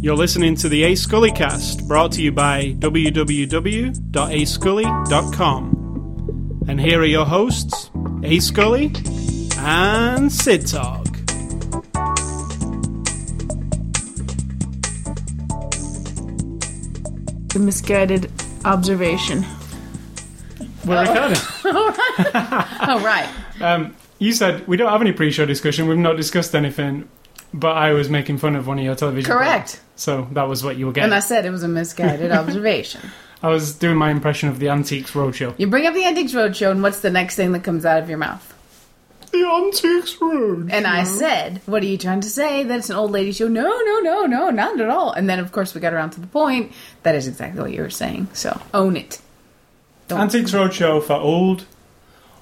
You're listening to the A Scully cast, brought to you by www.ascully.com. And here are your hosts, A Scully and Sid Talk. The misguided observation. We're recording. Oh, right. Um, you said we don't have any pre-show discussion. We've not discussed anything, but I was making fun of one of your television. Correct. programs. So that was what you were getting. And I said it was a misguided observation. I was doing my impression of the Antiques Roadshow. You bring up the Antiques Roadshow, and what's the next thing that comes out of your mouth? The Antiques Roadshow. And I said, What are you trying to say? That it's an old lady show? No, no, no, no, not at all. And then, of course, we got around to the point. That is exactly what you were saying. So own it. Don't- Antiques Roadshow for old,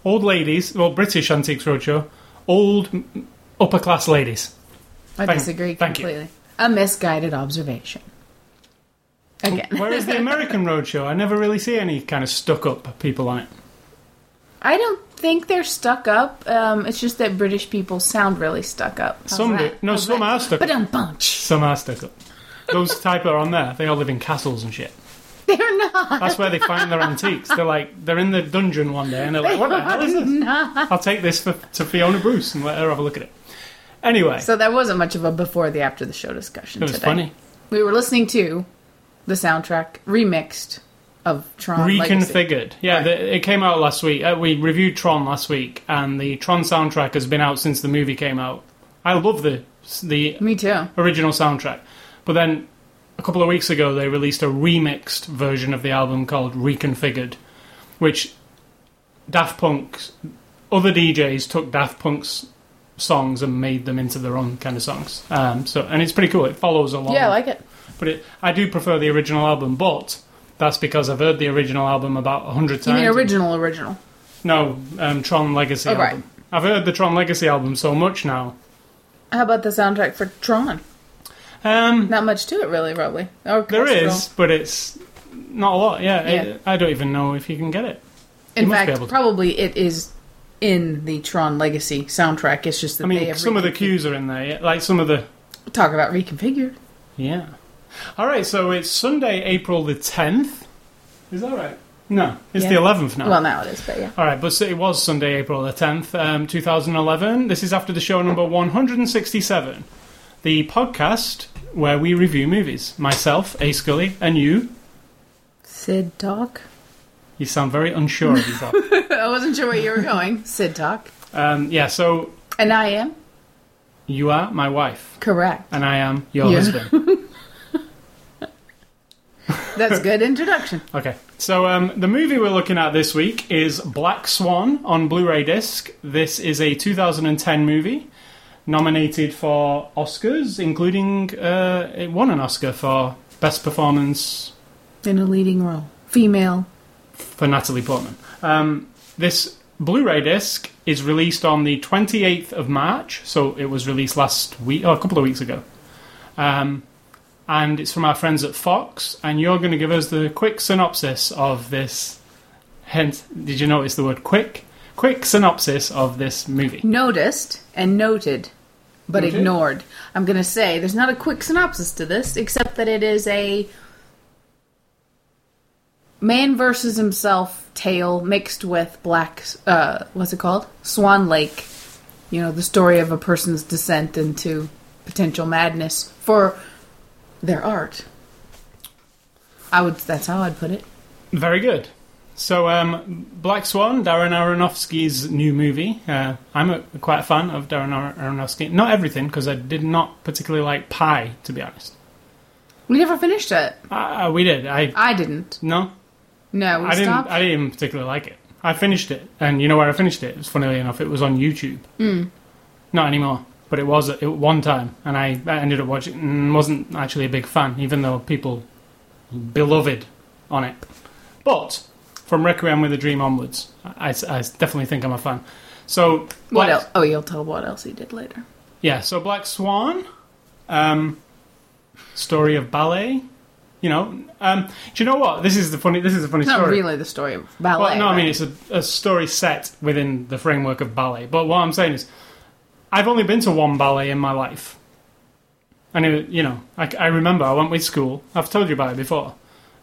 old ladies. Well, British Antiques Roadshow, old upper class ladies. I Thank- disagree thank you. completely. A misguided observation. Again. Whereas the American Roadshow, I never really see any kind of stuck up people on it. I don't think they're stuck up. Um, it's just that British people sound really stuck up. How's Some that? do. No, How's some that? are stuck But up. bunch. Some are stuck up. Those type are on there. They all live in castles and shit. They're not. That's where they find their antiques. They're like they're in the dungeon one day and they're like, "What the hell is this?" I'll take this for, to Fiona Bruce and let her have a look at it. Anyway, So that wasn't much of a before the after the show discussion it was today. funny. We were listening to the soundtrack remixed of Tron Legacy. Reconfigured. Yeah, Right. the, it came out last week. Uh, we reviewed Tron last week, and the Tron soundtrack has been out since the movie came out. I love the the Me too. original soundtrack, but then a couple of weeks ago they released a remixed version of the album called Reconfigured, which Daft Punk's other DJs took Daft Punk's songs and made them into their own kind of songs. Um, so and it's pretty cool. It follows along. Yeah, I like it. But it, I do prefer the original album, but that's because I've heard the original album about a hundred You times. mean original, original? No, um, Tron Legacy Oh, right. I've heard the Tron Legacy album so much now. How about the soundtrack for Tron? Um, Not much to it, really, probably. there Orchestral. is, but it's not a lot. Yeah, Yeah. I, I don't even know if you can get it. In You must fact, probably it is in the Tron Legacy soundtrack. It's just that I mean, some of the cues are in there, yeah, like some of the. Talk about reconfigured. Yeah. All right, so it's Sunday, April the tenth. Is that right? No, it's Yeah. the eleventh now. Well, now it is, but yeah. All right, but it was Sunday, April the 10th, um, 2011. This is after the show number 167, the podcast where we review movies. Myself, A. Scully, and you. Sid Talk. You sound very unsure of yourself. I wasn't sure where you were going. Sid Talk. um, yeah, so And I am you are my wife, correct. and I am your Yeah. husband. That's a good introduction. Okay, so um, the movie we're looking at this week is Black Swan on Blu ray disc. This is a 2010 movie nominated for Oscars, including uh, it won an Oscar for Best Performance In a leading role. Female. For Natalie Portman. Um, this Blu-ray disc is released on the 28th of March, so it was released last week, oh, a couple of weeks ago. Um, and it's from our friends at Fox, and you're going to give us the quick synopsis of this. Hence, did you notice the word quick? Quick synopsis of this movie. Noticed and noted, but Noted? ignored. I'm going to say there's not a quick synopsis to this, except that it is a man versus himself tale mixed with black. Uh, what's it called? Swan Lake. You know, the story of a person's descent into potential madness for their art. I would. That's how I'd put it. Very good. So, um, Black Swan, Darren Aronofsky's new movie. Uh, I'm a, quite a fan of Darren Ar- Aronofsky. Not everything, because I did not particularly like Pi, to be honest. We never finished it. Uh, we did. I I didn't. no, No, I didn't. stopped. I didn't even particularly like it. I finished it, and you know where I finished it? It's funnily enough, it was on YouTube. Mm. Not anymore, but it was at one time, and I, I ended up watching. and wasn't actually a big fan, even though people beloved on it. But from Requiem with a Dream onwards, I, I definitely think I'm a fan. So What else? Oh, you'll tell what else he did later. Yeah, so Black Swan, um, story of ballet. You know, um, do you know what? This is the funny. This is a funny It's not story. really the story of ballet. Well, no, I mean it's a, a story set within the framework of ballet. But what I'm saying is, I've only been to one ballet in my life, and it, you know, I, I remember I went with school. I've told you about it before,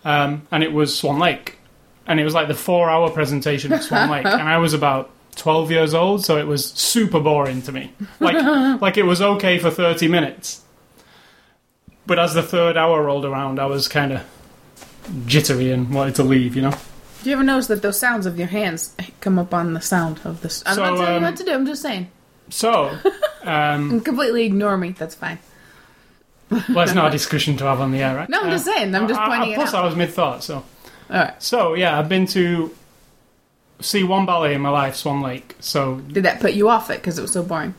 um, and it was Swan Lake, and it was like the four-hour presentation of Swan Lake, and I was about twelve years old, so it was super boring to me. Like, like it was okay for thirty minutes, but as the third hour rolled around, I was kind of jittery and wanted to leave. You know. Do you ever notice that those sounds of your hands come up on the sound of this? I'm So, not telling um, you what to do. I'm just saying. So, um, Completely ignore me. That's fine. well, it's not a discussion to have on the air, right? No, I'm just saying. I'm just I- I- pointing it Plus, out. I was mid-thought, so. All right. So yeah, I've been to see one ballet in my life, Swan Lake. So Did that put you off it because it was so boring?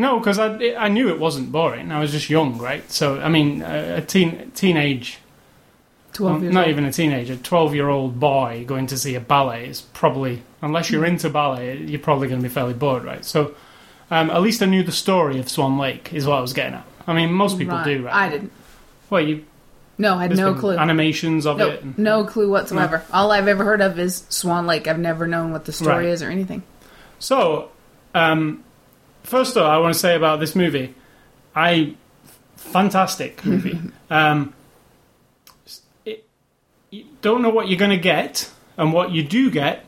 No, because I I knew it wasn't boring. I was just young, right? So I mean, a, a teen teenage, Twelve well, years not old. even a teenager, twelve year old boy going to see a ballet is probably unless Hmm. you're into ballet, you're probably going to be fairly bored, right? So um, at least I knew the story of Swan Lake is what I was getting at. I mean, most people Right. do, right? I didn't. Well, you No, I had no clue. Animations of No, it. and- no clue whatsoever. All I've ever heard of is Swan Lake. I've never known what the story Right. is or anything. So, um, first of all, I want to say about this movie, I fantastic movie. um, it, you don't know what you're going to get, and what you do get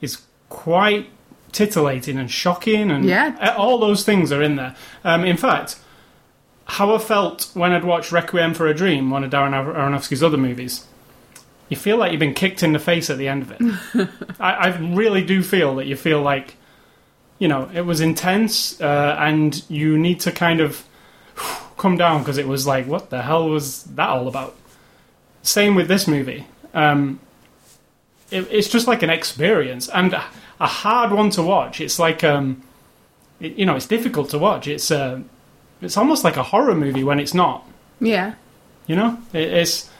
is quite titillating and shocking, and Yeah. all those things are in there. Um, in fact, how I felt when I'd watched Requiem for a Dream, one of Darren Ar- Aronofsky's other movies. You feel like you've been kicked in the face at the end of it. I, I really do feel that you feel like, you know, it was intense, uh, and you need to kind of come down because it was like, what the hell was that all about? Same with this movie. Um, it, it's just like an experience and a, a hard one to watch. It's like, um, it, you know, it's difficult to watch. It's uh, it's almost like a horror movie when it's not. Yeah. You know, it, it's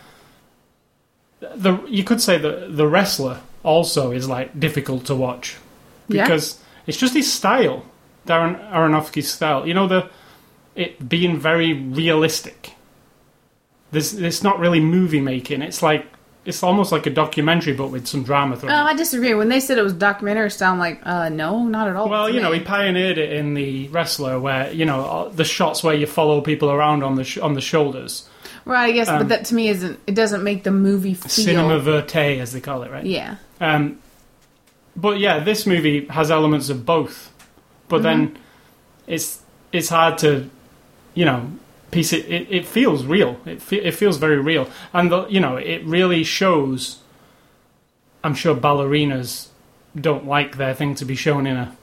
the you could say the the wrestler also is like difficult to watch because it's just his style, Darren Aronofsky's style. You know the it being very realistic. There's it's not really movie making. It's like it's almost like a documentary but with some drama thrown. Oh. I disagree. When they said it was documentary style, I'm like, uh, no, not at all. Well, you know, he pioneered it in the wrestler, where you know the shots where you follow people around on the sh- on the shoulders, right, I guess, um, but that to me isn't. It doesn't make the movie feel. cinema verte, as they call it, right? Yeah. Um, but yeah, this movie has elements of both. But then mm-hmm. it's it's hard to, you know, piece it. It, it feels real. It fe- it feels very real, and the, you know, it really shows. I'm sure ballerinas don't like their thing to be shown in a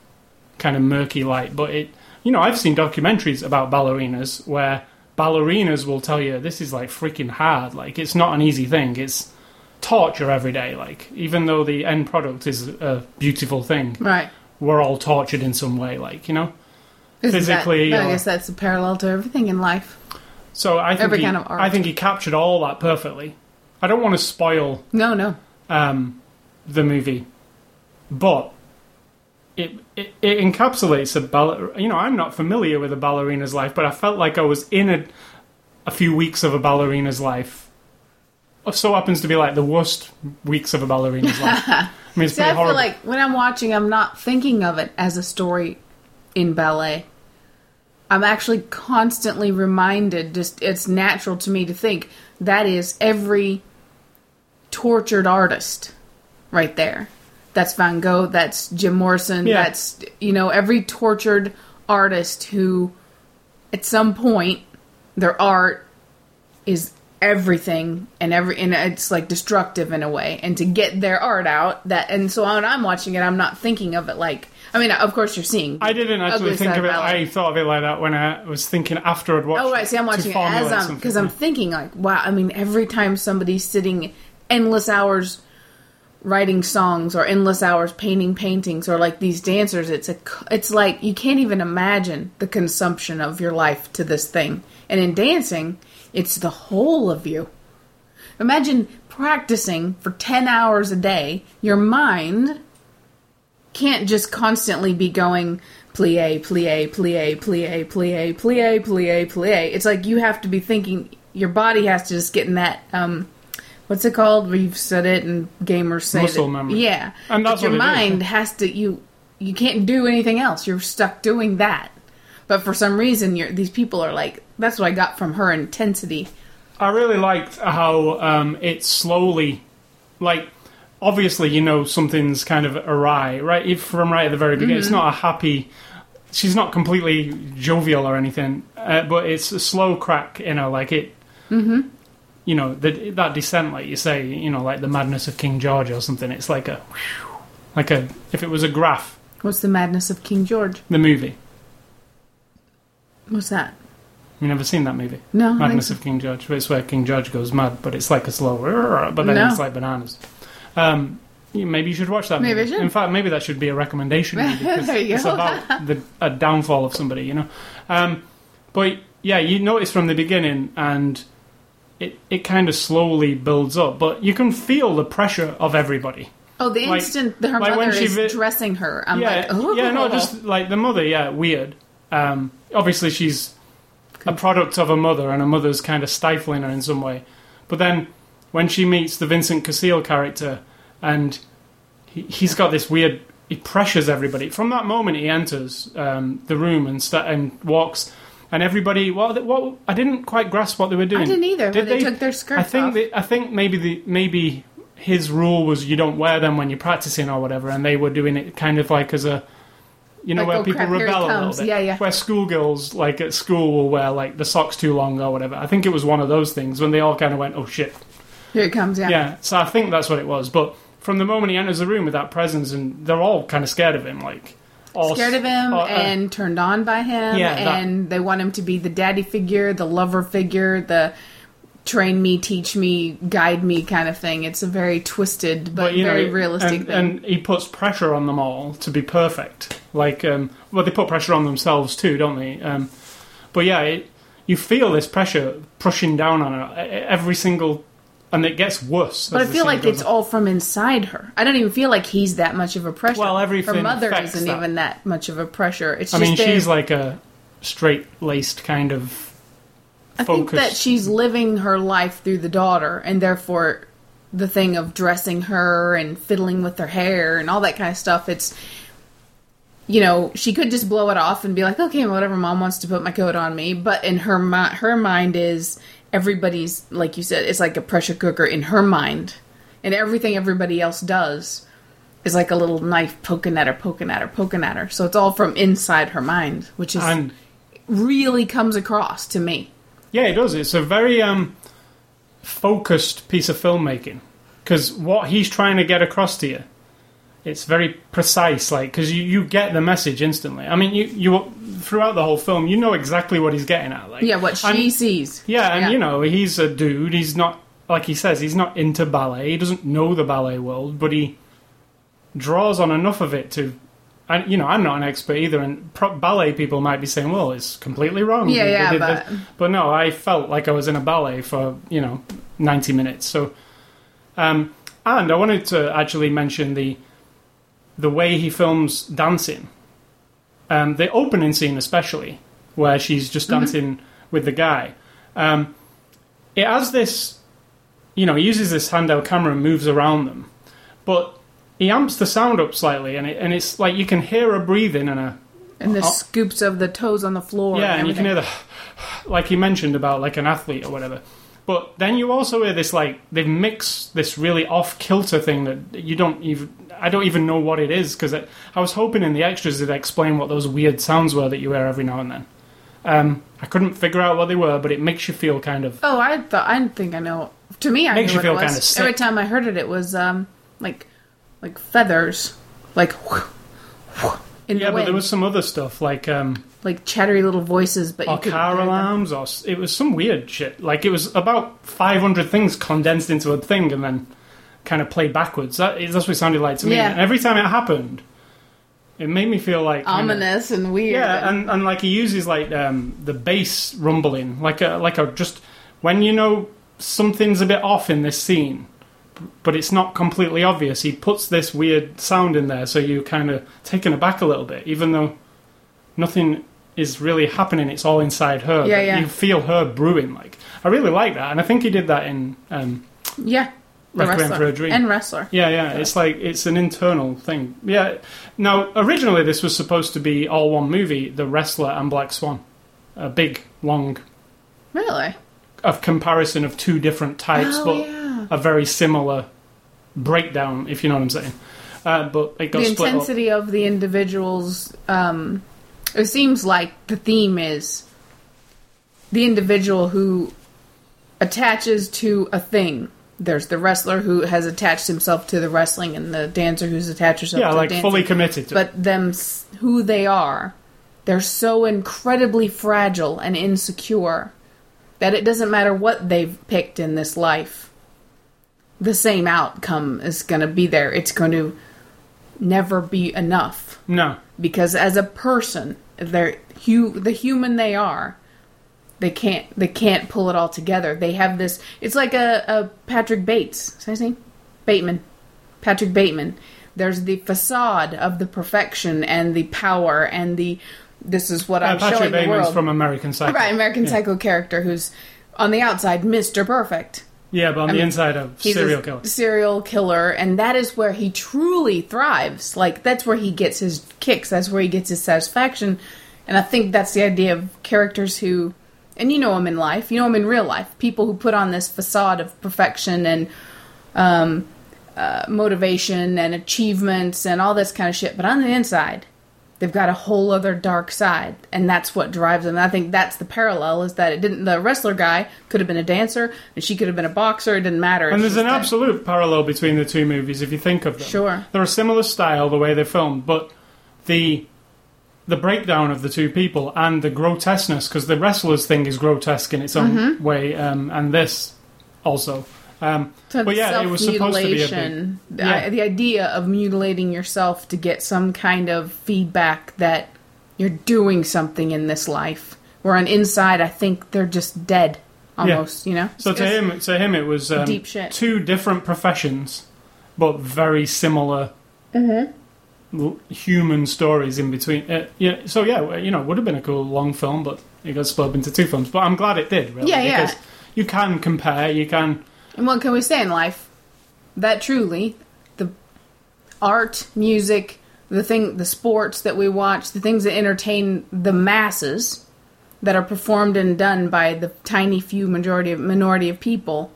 kind of murky light, but it. You know, I've seen documentaries about ballerinas where ballerinas will tell you this is like freaking hard. Like it's not an easy thing. It's torture every day. Like even though the end product is a beautiful thing, Right. we're all tortured in some way. Like you know. Isn't Physically, that- I guess that's a parallel to everything in life. So I think Every he, kind of art. I think he captured all that perfectly. I don't want to spoil No, no. um, the movie, but it, it it encapsulates a baller. You know, I'm not familiar with a ballerina's life, but I felt like I was in a a few weeks of a ballerina's life. It so happens to be like the worst weeks of a ballerina's life. I mean, it's See, pretty I feel horrible. like when I'm watching, I'm not thinking of it as a story in ballet. I'm actually constantly reminded, just it's natural to me to think that is every tortured artist right there. That's Van Gogh, that's Jim Morrison, Yeah. that's, you know, every tortured artist who at some point their art is everything and every and it's like destructive in a way and to get their art out that and so when i'm watching it i'm not thinking of it like i mean of course you're seeing I didn't actually think of it. I thought of it like that when I was thinking after I'd watched. oh right see i'm watching it as i'm because i'm thinking like wow i mean every time somebody's sitting endless hours writing songs or endless hours painting paintings or like these dancers it's a it's like you can't even imagine the consumption of your life to this thing and in dancing it's the whole of you. Imagine practicing for 10 hours a day. Your mind can't just constantly be going plie, plie, plie, plie, plie, plie, plie, plie. It's like you have to be thinking, your body has to just get in that, um, what's it called? We've said it and gamers say Muscle that, memory. Yeah. And that's but your mind is. has to, you, you can't do anything else. You're stuck doing that. But for some reason, these people are like, that's what I got from her intensity. I really liked how um, it slowly, like, obviously, you know, something's kind of awry, right? If from right at the very beginning, it's not a happy. She's not completely jovial or anything, uh, but it's a slow crack, you know, like it. Mm-hmm. You know that that descent, like you say, you know, like the madness of King George or something. It's like a, like a if it was a graph, What's the madness of King George? the movie. What's that? You never seen that movie? No, Madness so. of King George. It's where King George goes mad, but it's like a slow, but then No. it's like bananas. Um, maybe you should watch that. Maybe I movie. should. In fact, maybe that should be a recommendation. Movie There you it's go. about the a downfall of somebody, you know. Um, but yeah, you notice from the beginning, and it it kind of slowly builds up, but you can feel the pressure of everybody. Oh, the Like- instant her like mother is vi- dressing her, I'm yeah, like, oh, yeah, no, just like the mother, yeah, weird. Um, obviously, she's a product of a mother, and a mother's kind of stifling her in some way. But then, when she meets the Vincent Cassel character, and he, he's got this weird, he pressures everybody. From that moment, he enters um, the room and sta and walks, and everybody. What, what? I didn't quite grasp what they were doing. I didn't either. Did when they, took their skirts I think off. the- I think maybe the maybe his rule was you don't wear them when you're practicing or whatever, and they were doing it kind of like as a you know Like, where oh, people crap, rebel a little bit. Yeah, yeah. Where schoolgirls like at school will wear like the socks too long or whatever. I think it was one of those things when they all kind of went, oh shit, Here it comes, yeah. yeah. So I think that's what it was. But from the moment he enters the room with that presence, and they're all kind of scared of him, like Scared of him uh, uh, and turned on by him, Yeah, that- and they want him to be the daddy figure, the lover figure, the train me, teach me, guide me kind of thing. It's a very twisted but, you very it- realistic and, thing. and he puts pressure on them all to be perfect. Like, um, well, they put pressure on themselves too, don't they? Um, but yeah, it, you feel this pressure pushing down on her every single, and it gets worse. but I feel like it's on. all from inside her. I don't even feel like he's that much of a pressure. Well, everything her mother isn't that. even that much of a pressure. It's I just mean, she's like a straight laced kind of. I think that she's living her life through the daughter, and therefore the thing of dressing her and fiddling with her hair and all that kind of stuff. It's you know she could just blow it off and be like, okay, whatever, mom wants to put my coat on me. But in her mi- her mind is everybody's like you said, it's like a pressure cooker in her mind, and everything everybody else does is like a little knife poking at her, poking at her, poking at her. So it's all from inside her mind, which is And really comes across to me. Yeah, it does. It's a very um, focused piece of filmmaking because what he's trying to get across to you, it's very precise. Like because you, you get the message instantly. I mean, you you throughout the whole film, you know exactly what he's getting at. Like Yeah, what she and- sees. yeah, and you know he's a dude. He's not like he says he's not into ballet. He doesn't know the ballet world, but he draws on enough of it to. And you know, I'm not an expert either, and pro- ballet people might be saying, "Well, it's completely wrong." Yeah, yeah, but- this. but no, I felt like I was in a ballet for you know 90 minutes. So, um, and I wanted to actually mention the the way he films dancing. Um, the opening scene, especially, where she's just Mm-hmm. dancing with the guy. Um, it has this, you know, he uses this handheld camera and moves around them, but he amps the sound up slightly, and it, and it's like you can hear her breathing and a And the Oh. scoops of the toes on the floor. yeah, and you can hear the like he mentioned about like an athlete or whatever. But then you also hear this like they've mixed this really off kilter thing that you don't even I don't even know what it is because I was hoping in the extras they'd explain what those weird sounds were that you hear every now and then. Um, I couldn't figure out what they were, but it makes you feel kind of Oh, I thought I think I know. To me, I Makes you feel was. kinda sick. Every time I heard it, it was um like like feathers, like in yeah. the But wind, there was some other stuff like um, like chattery little voices, but you or car alarms or s- it was some weird shit. Like it was about five hundred things condensed into a thing and then kind of played backwards. That, that's what it sounded like to me. Yeah. And every time it happened, it made me feel like kinda- ominous and weird. Yeah, and, and like he uses like um, the bass rumbling, like a like a just when you know something's a bit off in this scene, but it's not completely obvious. He puts this weird sound in there, so you're kind of taken aback a little bit, even though nothing is really happening. It's all inside her. Yeah, yeah. You feel her brewing. Like I really like that, and I think he did that in um, yeah, Requiem wrestler. for a Dream. And wrestler. Yeah, yeah. It's like it's an internal thing. Yeah. Now, originally this was supposed to be all one movie: The Wrestler and Black Swan. A big, long Really? of comparison of two different types, Oh, but yeah. A very similar breakdown, if you know what I'm saying. Uh, but it got The split up. intensity of the individuals. Um, it seems like the theme is the individual who attaches to a thing. There's the wrestler who has attached himself to the wrestling, and the dancer who's attached herself Yeah, to like the dancing. fully committed to but them who they are they're so incredibly fragile and insecure that it doesn't matter what they've picked in this life the same outcome is going to be there. It's going to never be enough. No. because as a person they're hu- the human they are they can't they can't pull it all together. They have this it's like a, a patrick bates. Is that his name? Bateman. Patrick bateman. There's the facade of the perfection and the power and the this is what Uh, i'm Patrick showing the Bateman's world. from American Psycho. right american yeah. psycho character who's on the outside mr perfect Yeah, but on I the mean, inside, He's serial killer. serial killer, and that is where he truly thrives. Like that's where he gets his kicks. That's where he gets his satisfaction. And I think that's the idea of characters who, and you know them in life, you know them in real life. People who put on this facade of perfection and um, uh, motivation and achievements and all this kind of shit, but on the inside, they've got a whole other dark side, and that's what drives them. And I think that's the parallel is that it didn't. The wrestler guy could have been a dancer, and she could have been a boxer. It didn't matter. And there's an that- absolute parallel between the two movies if you think of them. Sure. They're a similar style, the way they're filmed, but the the breakdown of the two people and the grotesqueness, because the wrestler's thing is grotesque in its own Mm-hmm. way, um, and this also. Um, but yeah, it was supposed to be a big. self-mutilation, the, the idea of mutilating yourself to get some kind of feedback that you're doing something in this life. Where on inside, I think they're just dead, almost. You know. So to him, to him, it was um, Deep shit. two different professions, but very similar Mm-hmm. human stories in between. Uh, yeah, so yeah, you know, it would have been a cool long film, but it got split up into two films. But I'm glad it did, really, Yeah, yeah. because you can compare. You can, And what can we say in life? That truly, the art, music, the thing, the sports that we watch, the things that entertain the masses, that are performed and done by the tiny few majority of minority of people.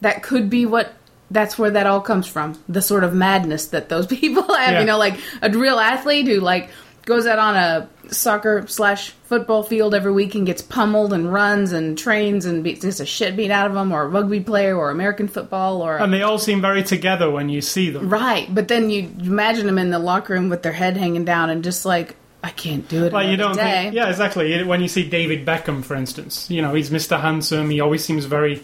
That could be what. That's where that all comes from. The sort of madness that those people have. Yeah. You know, like a real athlete who like goes out on a soccer slash football field every week and gets pummeled and runs and trains and be, gets a shit beat out of them, or a rugby player, or American football, or and they all seem very together when you see them. right. But then you imagine them in the locker room with their head hanging down and just like, I can't do it. Like you don't think, yeah, exactly. When you see David Beckham, for instance, you know he's Mr. Handsome. He always seems very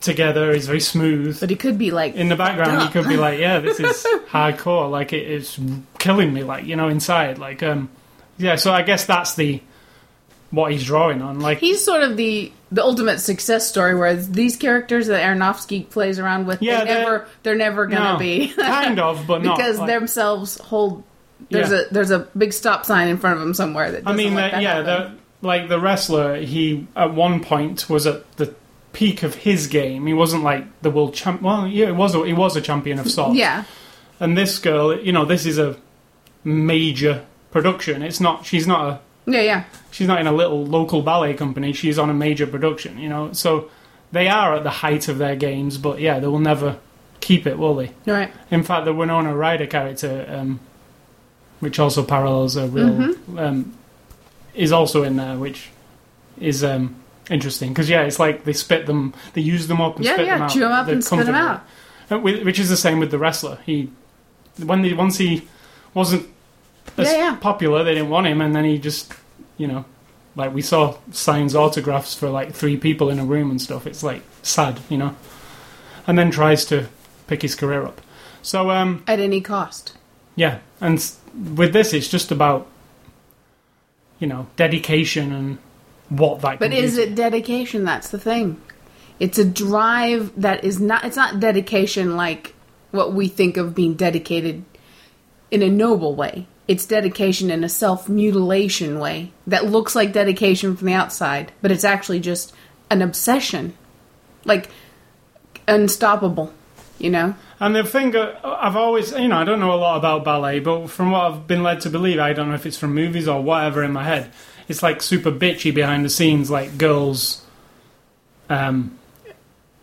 together. He's very smooth. But he could be like in the background, he could be like, "Yeah, this is hardcore. Like it is killing me. Like you know, inside. Like um, yeah. So I guess that's the what he's drawing on. Like He's sort of the the ultimate success story, where these characters that Aronofsky plays around with, Yeah, they they're- never they're never gonna no, be kind of, but not because like- themselves hold. There's Yeah. a there's a big stop sign in front of them somewhere that. I mean, let that yeah, the, like the wrestler, he at one point was at the peak of his game. He wasn't like the world champ. Well, yeah, it was. A, he was a champion of sorts. yeah, And this girl, you know, this is a major production. It's not. She's not a. yeah, yeah. She's not in a little local ballet company. She's on a major production. You know, so they are at the height of their games. But yeah, they will never keep it, will they? Right. In fact, the Winona Ryder character, um, which also parallels a real, Mm-hmm. um, is also in there, which is um, interesting because yeah, it's like they spit them, they use them up and Yeah, spit yeah, them out. chew 'em up They're and spit 'em comfortable. out. Uh, Which is the same with the wrestler. He when they once he wasn't as Yeah, yeah. popular, they didn't want him, and then he just you know. Like we saw signs autographs for like three people in a room and stuff. It's like sad, you know. And then tries to pick his career up. So um, At any cost. yeah, and with this, it's just about you know dedication and what that. But is it dedication? That's the thing. It's a drive that is not. It's not dedication like what we think of being dedicated in a noble way. It's dedication in a self mutilation way that looks like dedication from the outside, but it's actually just an obsession. Like unstoppable. You know, And the thing uh, I've always, you know, I don't know a lot about ballet, but from what I've been led to believe, I don't know if it's from movies or whatever in my head, it's like super bitchy behind the scenes, like girls. Um,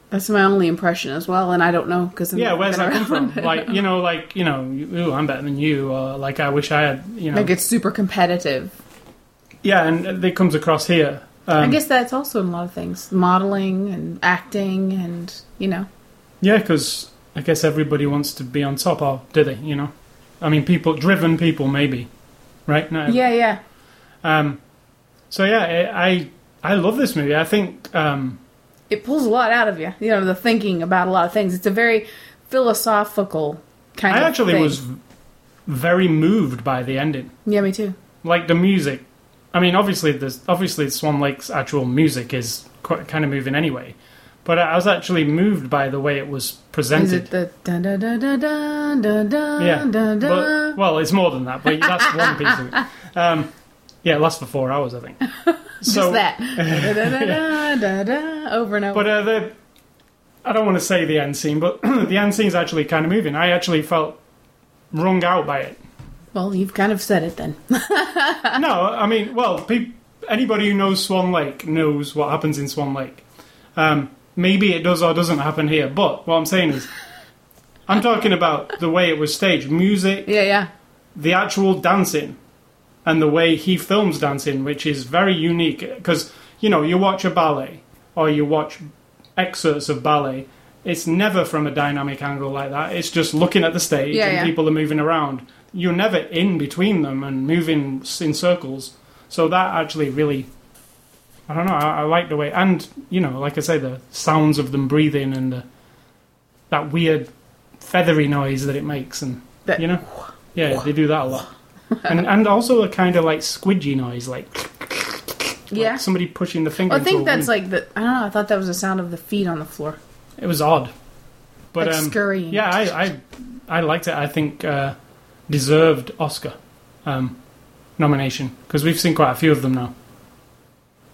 that's my only impression as well, and I don't know because yeah, where's that come from? Like, you know, like you know, ooh, I'm better than you, or like I wish I had, you know. Like it's super competitive. yeah, and it comes across here. Um, I guess that's also in a lot of things, modeling and acting, and you know, Yeah, because I guess everybody wants to be on top, or do they? You know, I mean, people, driven people, maybe, right? No, yeah, yeah. Um, so yeah, I I I love this movie. I think um, It pulls a lot out of you. You know, the thinking about a lot of things. It's a very philosophical kind of I of. actually thing. was very moved by the ending, Yeah, me too. like the music. I mean, obviously, there's obviously Swan Lake's actual music is quite, kind of moving anyway, but I was actually moved by the way it was Is presented. it Yeah, da da? But, well, it's more than that, but that's one piece of it. Um, yeah, it lasts for four hours, I think. Just So, that. da, da, da, over and over. But uh, the, I don't want to say the end scene, but the end scene's actually kind of moving. I actually felt wrung out by it. well, you've kind of said it then. no, I mean, well, peop anybody who knows Swan Lake knows what happens in Swan Lake. Um, maybe it does or doesn't happen here, but what I'm saying is, I'm talking about the way it was staged, music, yeah, yeah. the actual dancing, and the way he films dancing, which is very unique. Because you know, you watch a ballet or you watch excerpts of ballet. It's never from a dynamic angle like that. It's just looking at the stage Yeah, and yeah. people are moving around. You're never in between them and moving in circles. So that actually really, I don't know. I, I like the way, and you know, like I say, the sounds of them breathing and the, that weird feathery noise that it makes, and That- you know, yeah, they do that a lot, and and also a kind of like squidgy noise, like, like Yeah. somebody pushing the finger. I think that's like the. I don't know. I thought that was the sound of the feet on the floor. it was odd, but like um, scurrying. yeah, I, I I liked it. I think uh, deserved Oscar um, nomination because we've seen quite a few of them now.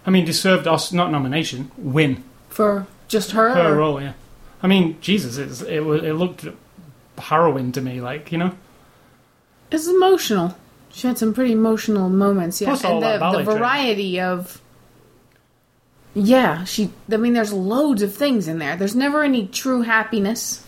I mean, deserved Os- not nomination, win For just her? her or- role. Yeah, I mean, Jesus, it's, it was it looked harrowing to me. Like you know, It's emotional. She had some pretty emotional moments, yeah. Plus and the, the variety of Yeah, she I mean there's loads of things in there. There's never any true happiness.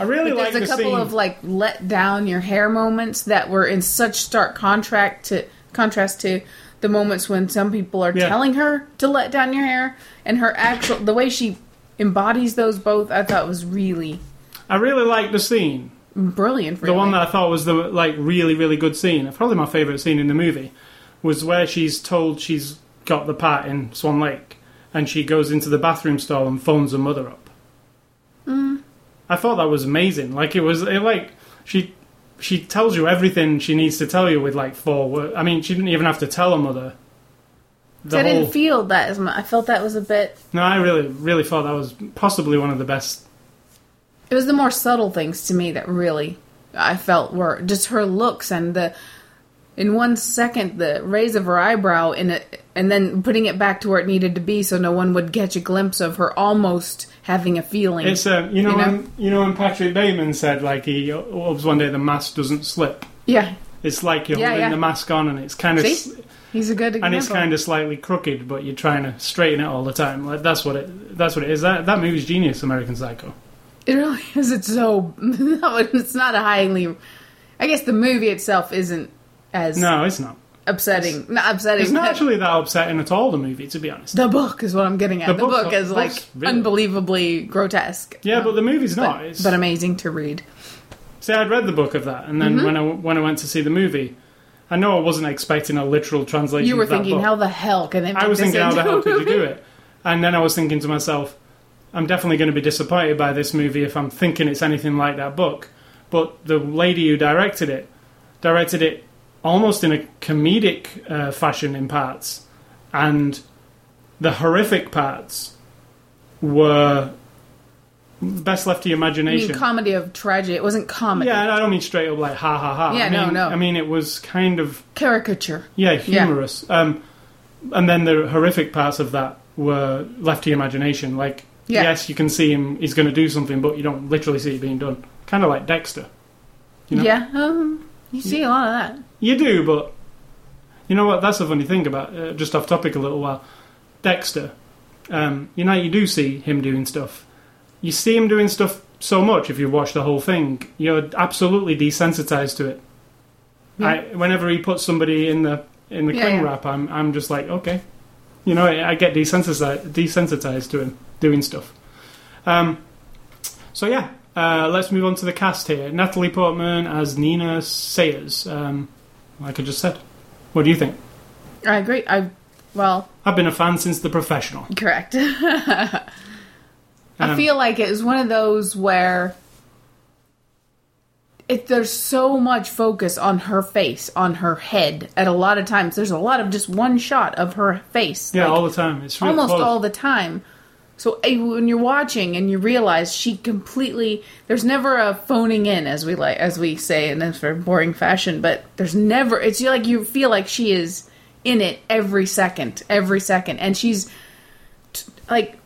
I really like there's a couple scene. of like let down your hair moments that were in such stark contract to contrast to the moments when some people are Yeah. telling her to let down your hair and her actual the way she embodies those both I thought was really I really like the scene. Brilliant for The one that I thought was the like really really good scene, probably my favorite scene in the movie, was where she's told she's got the part in Swan Lake, and she goes into the bathroom stall and phones her mother up. Mm. I thought that was amazing. Like it was it, like she she tells you everything she needs to tell you with like four words. I mean, she didn't even have to tell her mother. The I whole, didn't feel that as much. I felt that was a bit no, I really really thought that was possibly one of the best. It was the more subtle things to me that really I felt were just her looks and the in one second the raise of her eyebrow in it and then putting it back to where it needed to be so no one would catch a glimpse of her almost having a feeling. It's um, you know, You know? When, you know when Patrick Bateman said like he hopes one day the mask doesn't slip. yeah, It's like you're Yeah, holding yeah. the mask on, and it's kind of See? he's a good example. and it's kind of slightly crooked, but you're trying to straighten it all the time. Like that's what it that's what it is. That that movie's genius, American Psycho. It really is. It's so it's not a highly. I guess the movie itself isn't as No, it's not. upsetting. not upsetting. It's not actually that upsetting at all. The movie, to be honest. the book is what I'm getting at. The The, book- book is like really- unbelievably grotesque. Yeah, but the movie's but, not. It's, but amazing to read. see, I'd read the book of that, and Mm-hmm. then when I when I went to see the movie, I know I wasn't expecting a literal translation. You were thinking, how the hell can they? I was thinking, how the hell could you do it? And then I was thinking to myself, I'm definitely going to be disappointed by this movie if I'm thinking it's anything like that book. But the lady who directed it directed it almost in a comedic uh, fashion in parts, and the horrific parts were best left to your imagination. mean, comedy of tragedy. It wasn't comedy. yeah, I don't mean straight up like ha ha ha. Yeah, I no, mean, no. I mean it was kind of Caricature. yeah, humorous. Um, and then the horrific parts of that were left to your imagination. Like Yeah. Yes, you can see him. He's going to do something, but you don't literally see it being done. Kind of like Dexter. You know? Yeah, um, you see a lot of that. You do, but you know what? That's the funny thing about uh, just off topic a little while. Dexter, um, you know, you do see him doing stuff. You see him doing stuff so much if you watch the whole thing, you're absolutely desensitized to it. Yeah. I, whenever he puts somebody in the in the Yeah, cling yeah. wrap, I'm I'm just like okay, you know, I, I get desensitized desensitized to him doing stuff. Um, so yeah, uh, let's move on to the cast here. Natalie Portman as Nina Sayers. Um, like I just said, what do you think? I agree. I well, I've been a fan since The Professional. correct. I Um, feel like it was one of those where it, there's so much focus on her face, on her head. At a lot of times, there's a lot of just one shot of her face. Yeah, like, all the time. It's almost close. all the time. So eh, when you're watching and you realize she completely, there's never a phoning in, as we like, as we say in this very boring fashion. But there's never. It's like you feel like she is in it every second, every second, and she's t- like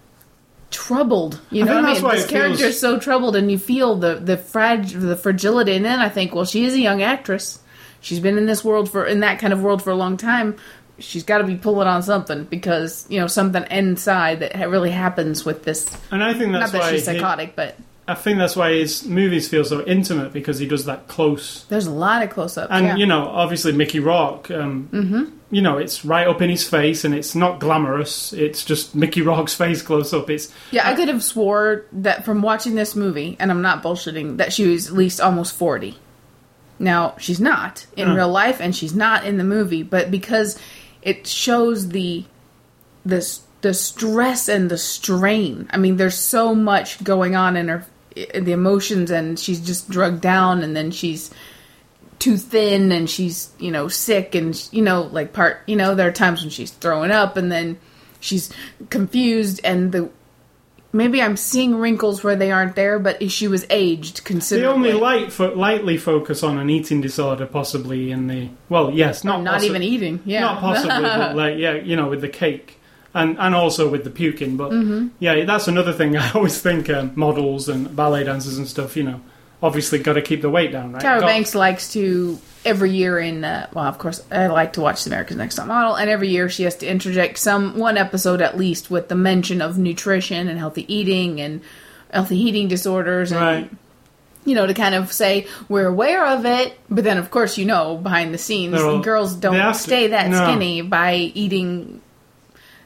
troubled. You know what I mean? This character feels- is so troubled, and you feel the the frag the fragility. And then I think, well, she is a young actress. She's been in this world for in that kind of world for a long time. She's got to be pulling on something because you know something inside that really happens with this. and I think that's Not that why she's he- psychotic, but I think that's why his movies feel so intimate because he does that close. there's a lot of close ups. And yeah. you know, obviously Mickey Rourke. Um, mm-hmm. You know, it's right up in his face, and it's not glamorous. It's just Mickey Rourke's face close up. It's yeah, I could have swore that from watching this movie, and I'm not bullshitting, that she was at least almost 40. Now, she's not in Oh. real life, and she's not in the movie, but because it shows the the the stress and the strain. I mean, there's so much going on in her in the emotions, and she's just drugged down, and then she's too thin, and she's you know sick, and you know like part you know there are times when she's throwing up, and then she's confused, and the maybe I'm seeing wrinkles where they aren't there, but she was aged the considerably. only light fo- lightly focus on an eating disorder, possibly in the well, yes, not not possi- even eating. Yeah, not possibly, but like yeah, you know, with the cake. And, and also with the puking, but Mm-hmm. yeah, that's another thing. I always think um, models and ballet dancers and stuff, you know, obviously got to keep the weight down, right? Got- Banks likes to every year in uh, well, of course, I like to watch America's Next Top Model, and every year she has to interject some one episode at least with the mention of nutrition and healthy eating and healthy eating disorders, and right? you know to kind of say we're aware of it, but then of course you know behind the scenes all- girls don't have to- stay that no. skinny by eating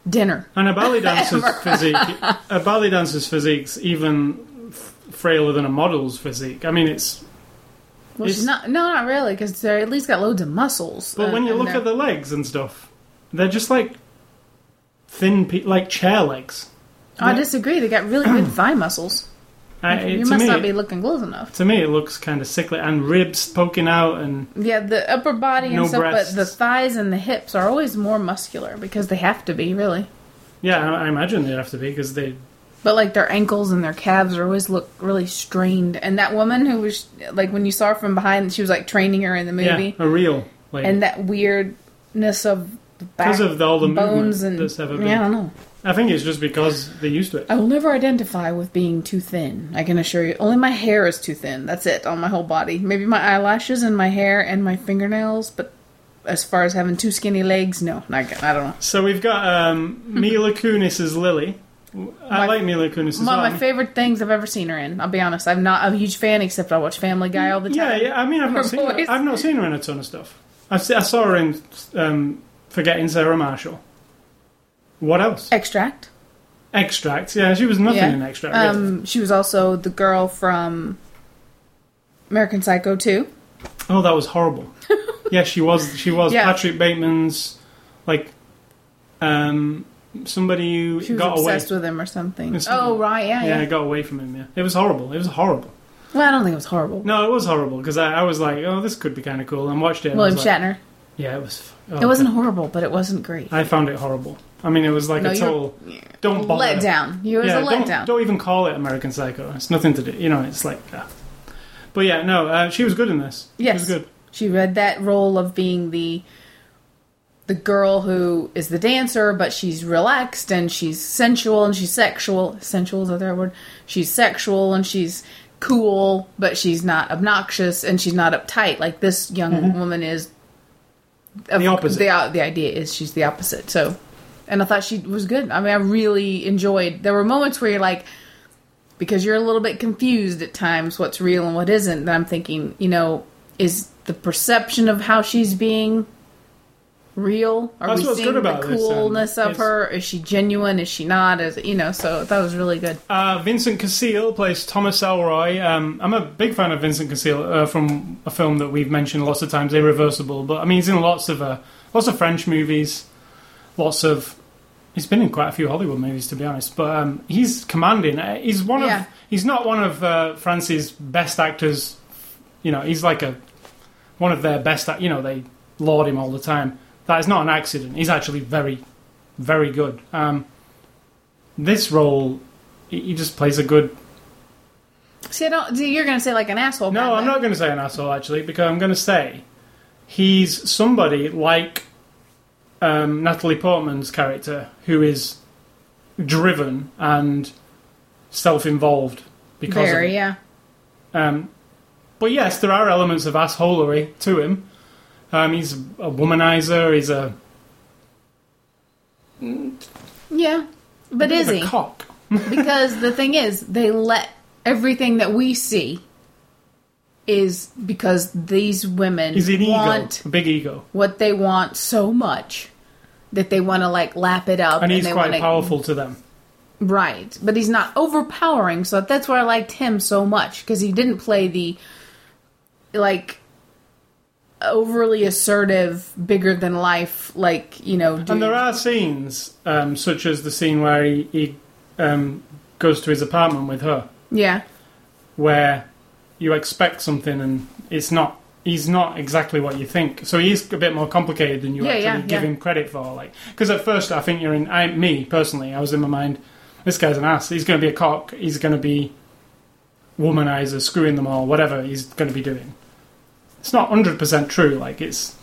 dinner. And a ballet dancer's physique, a ballet dancer's physique's even frailer than a model's physique. I mean, it's. Well, It's- she's not. No, not really, because they're at least got loads of muscles. But uh, when you look there. at the legs and stuff, they're just like thin, pe- like chair legs. Oh, I disagree. They got really good thigh muscles. I, it- you must me, not be looking close enough. to me, it looks kind of sickly, and ribs poking out, and Yeah, the upper body and No stuff, breasts. but the thighs and the hips are always more muscular because they have to be, really. yeah, I, I imagine they'd have to be because they. But like their ankles and their calves are always look really strained. And that woman who was like when you saw her from behind, she was like training her in the movie, Yeah, a real lady. and that weirdness of the back Because of all the bones and that's ever been. yeah, I don't know. I think it's just because they're used to it. I will never identify with being too thin. I can assure you. Only my hair is too thin. That's it on my whole body. Maybe my eyelashes and my hair and my fingernails, but as far as having two skinny legs, no, not, I don't know. So we've got um, Mila Kunis as Lily. I My- like Mila Kunis One well. of my favorite things I've ever seen her in. I'll be honest. I'm not a huge fan, except I watch Family Guy all the time. Yeah, yeah. I mean, I've Her not seen her. I've not seen her in a ton of stuff. I've se- I saw her in um, Forgetting Sarah Marshall. What else? Extract. Extract. Yeah, she was nothing Yeah. in Extract. really. Um, she was also the girl from American Psycho 2. oh, that was horrible. yeah, she was. She was Yeah. Patrick Bateman's like um, somebody who She was got away. with him or something. Oh, right, yeah, yeah, yeah. got away from him. Yeah, it was horrible. It was horrible. Well, I don't think it was horrible. No, it was horrible because I, I was like, oh, this could be kind of cool, and watched it. William was like, Shatner. Yeah, it was. oh, It wasn't horrible, but it wasn't great. I found it horrible. I mean, it was like No, a total. Don't bother. Let down. You was yeah, a don't, don't even call it American Psycho. It's nothing to do. You know, it's like. ah. But yeah, no, uh, she was good in this. Yes. she was good. She read that role of being the the girl who is the dancer, but she's relaxed and she's sensual and she's sexual. Sensual is that the right word? She's sexual and she's cool, but she's not obnoxious and she's not uptight. Like this young woman is. Mm-hmm. The opposite. The, the idea is she's the opposite. So, and I thought she was good. I mean, I really enjoyed. There were moments where you're like, because you're a little bit confused at times what's real and what isn't. That I'm thinking, you know, is the perception of how she's being real? Are That's we what's seeing good about the coolness of her? Is she genuine? Is she not? Is you know? So that was really good. Uh, Vincent Cassel plays Thomas Leroy. Um, I'm a big fan of Vincent Cassel uh, from a film that we've mentioned lots of times, Irreversible. But I mean, he's in lots of uh, lots of French movies, lots of. He's been in quite a few Hollywood movies, to be honest. But um, he's commanding. Uh, He's one Yeah. of. He's not one of uh, France's best actors. You know, he's like a one of their best. You know, they laud him all the time. That is not an accident. He's actually very, very good. Um, this role, he just plays a good See, I don't. You're gonna say like an asshole. no, I'm not going to say an asshole actually, because I'm going to say he's somebody like um, Natalie Portman's character who is driven and self-involved because of Very, yeah. Um, but yes, there are elements of assholery to him. Um, he's a womanizer. He's a, Yeah, but is he? cock. because the thing is, they let everything that we see is because these women He's an ego, want a big ego, what they want so much that they want to like lap it up, and he's they quite wanna, powerful to them. right? But he's not overpowering, so that's why I liked him so much because he didn't play the like overly assertive, bigger than life, like you know. Dude. And there are scenes, um, such as the scene where he, he um, goes to his apartment with her, yeah, where you expect something and it's not. He's not exactly what you think. So he's a bit more complicated than you Yeah, actually yeah, give yeah. him credit for. Like, because at first I think you're in. I, me personally, I was in my mind. This guy's an ass. He's going to be a cock. He's going to be womanizer, screwing them all, whatever he's going to be doing. It's not hundred percent true. Like it's,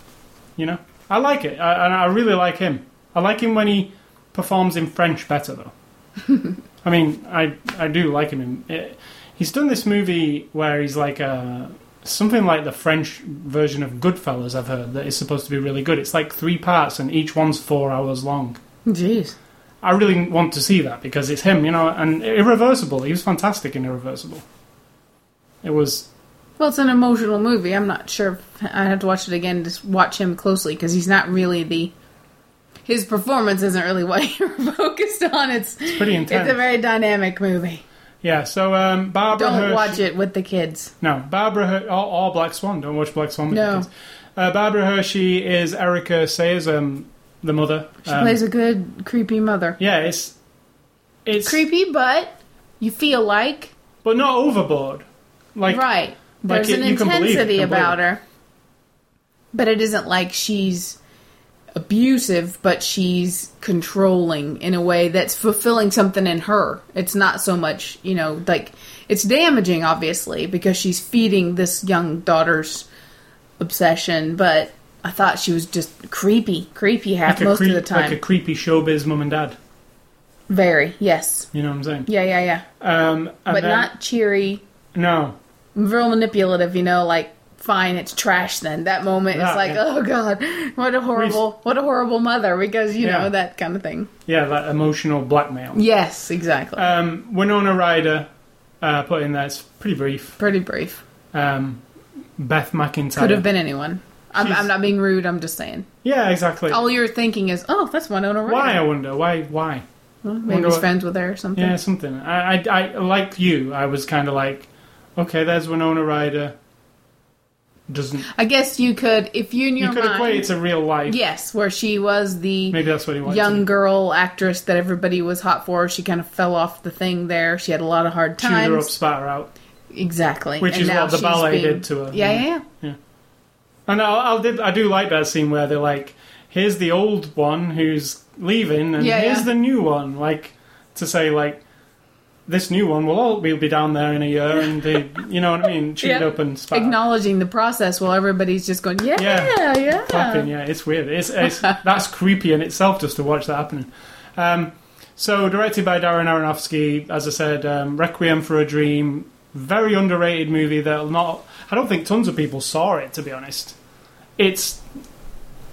you know, I like it, I, and I really like him. I like him when he performs in French better, though. I mean, I I do like him. In, eh, he's done this movie where he's like a something like the French version of Goodfellas. I've heard that is supposed to be really good. It's like three parts, and each one's four hours long. jeez. I really want to see that because it's him, you know, and Irreversible. He was fantastic in Irreversible. It was Well, it's an emotional movie. I'm not sure. If, I have to watch it again to watch him closely because he's not really the. His performance isn't really what you're focused on. It's it's pretty intense. it's a very dynamic movie. yeah. So um, Barbara Don't Hershey- watch it with the kids. No, Barbara Her- or, or Black Swan. Don't watch Black Swan. with No. the kids. Uh, Barbara Hershey is Erica Sayers, um, the mother. She Um, plays a good creepy mother. Yeah, it's it's Creepy, but you feel like but not overboard. Like right. There's it- an you can believe it intensity about her, but it isn't like she's abusive, but she's controlling in a way that's fulfilling something in her. It's not so much, you know, like it's damaging, obviously, because she's feeding this young daughter's obsession. But I thought she was just creepy, creepy half like most creep- of the time. like a creepy showbiz mum and dad. Very, yes, You know what I'm saying? yeah, yeah, yeah, Um, but then- not cheery. no. Real manipulative, you know, like fine, it's trash then. That moment is like, yeah. oh god, what a horrible what a horrible mother because you Yeah. know that kind of thing. Yeah, that emotional blackmail. Yes, exactly. Um, Winona Ryder uh, put in there. It's pretty brief. Pretty brief. Um, Beth McIntyre. Could have been anyone. I'm, I'm not being rude. I'm just saying. Yeah, exactly. All you're thinking is, oh, that's Winona Ryder. Why? I wonder. Why? Why? Well, maybe Wonder he's what- friends with her or something. Yeah, something. I, I, I like you. I was kind of like, okay, there's Winona Ryder. Doesn't I guess you could, if you in you could equate it to real life? yes, where she was the Maybe that's what he wanted. young girl actress that everybody was hot for. She kind of fell off the thing there. She had a lot of hard Chew her up, times. spat her out. Exactly. Which And is now what the she's ballet being- did to her. Yeah, Yeah. yeah, yeah. And I, I did. I do like that scene where they're like, "Here's the old one who's leaving, and Yeah, here's yeah. the new one." Like to say, like, this new one will all we'll be down there in a year, and they, you know what I mean, chewed Yeah. up and spat. Acknowledging the process while everybody's just going, yeah, Yeah. yeah. clapping. Yeah, it's weird. It's, it's that's creepy in itself just to watch that happening. Um, so directed by Darren Aronofsky, as I said, um, Requiem for a Dream, very underrated movie that not. I don't think tons of people saw it to be honest. It's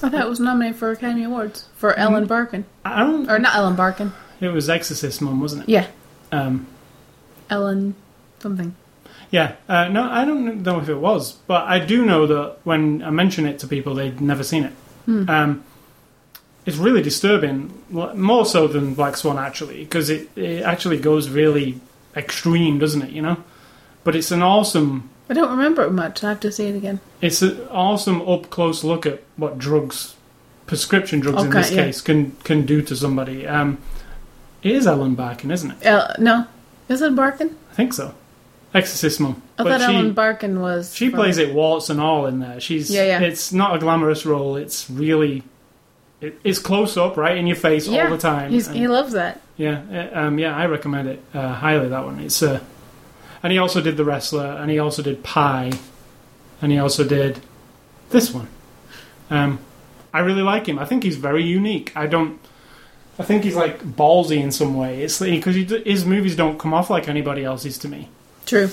I thought it was nominated for Academy Awards for Ellen Barkin. I don't. Or not Ellen Barkin. It was Exorcist Mum, wasn't it? Yeah. Um, Ellen something. yeah. Uh, no, I don't know if it was, but I do know that when I mention it to people, they'd never seen it. Um, it's really disturbing, more so than Black Swan actually, because it, it actually goes really extreme, doesn't it? You know, but it's an awesome, I don't remember it much. I have to see it again. it's an awesome up close look at what drugs, prescription drugs in this yeah. case, can can do to somebody. Um, it is Ellen Barkin, isn't it? Uh, no. Is it Barkin? I think so. Exorcist Mum. I But thought she- Ellen Barkin was. She from- plays it warts and all in there. She's Yeah, yeah. It's not a glamorous role. It's really, it, it's close up, right in your face Yeah, all the time. He's, And- he loves that. yeah, uh, um, yeah. I recommend it uh, highly. That one. It's uh, and he also did the wrestler, and he also did Pi, and he also did this one. Um, I really like him. I think he's very unique. I don't. I think he's like ballsy in some way. It's because his movies don't come off like anybody else's to me True.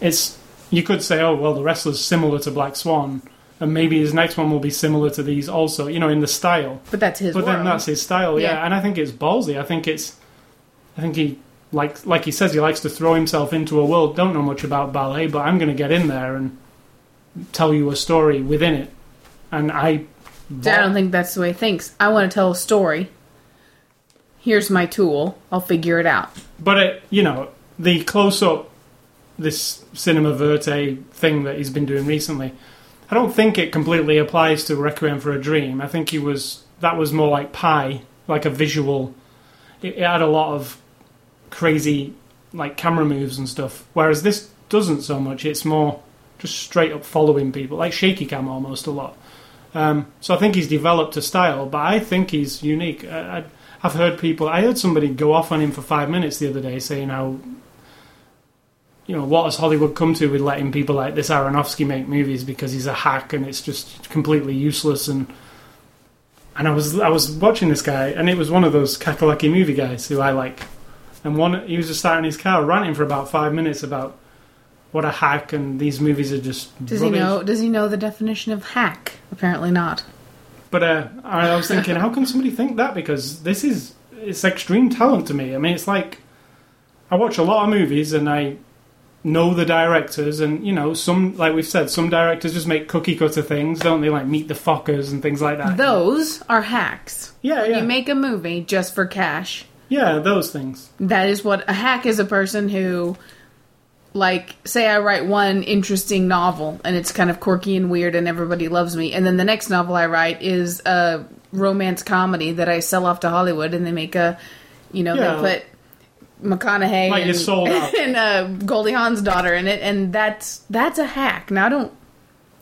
it's you could say, oh well, the wrestler's similar to Black Swan, and maybe his next one will be similar to these also, you know, in the style. But that's his but world. then that's his style, yeah. Yeah. And I think it's ballsy. I think it's, I think he like like he says he likes to throw himself into a world. Don't know much about ballet, but I'm going to get in there and tell you a story within it. And I, I don't think that's the way he thinks. I want to tell a story. Here's my tool. I'll figure it out. But it, you know, the close up, this cinema verte thing that he's been doing recently, I don't think it completely applies to Requiem for a Dream. I think he was that was more like Pi, like a visual. It, it had a lot of crazy like camera moves and stuff, whereas this doesn't so much. It's more just straight up following people, like shaky cam almost a lot. Um, so I think he's developed a style, but I think he's unique. I, I, I've heard people. I heard somebody go off on him for five minutes the other day, saying how you know what has Hollywood come to with letting people like this Aronofsky make movies because he's a hack and it's just completely useless and. And I was I was watching this guy, and it was one of those Kakalaki movie guys who I like. And one he was just sat in his car ranting for about five minutes about what a hack and these movies are just Does rubbish. he know? Does he know the definition of hack? Apparently not. But uh, I was thinking, how can somebody think that? Because this is it's extreme talent to me. I mean, it's like I watch a lot of movies and I know the directors, and you know, some like we've said, some directors just make cookie cutter things, don't they? Like Meet the Fockers and things like that. Those are hacks. yeah, yeah, You make a movie just for cash. yeah, those things. That is what a hack is a person who like say I write one interesting novel and it's kind of quirky and weird and everybody loves me and then the next novel I write is a romance comedy that I sell off to Hollywood and they make a you know Yeah. they put McConaughey Like and, sold out. and uh, Goldie Hawn's daughter in it and that's that's a hack. Now I don't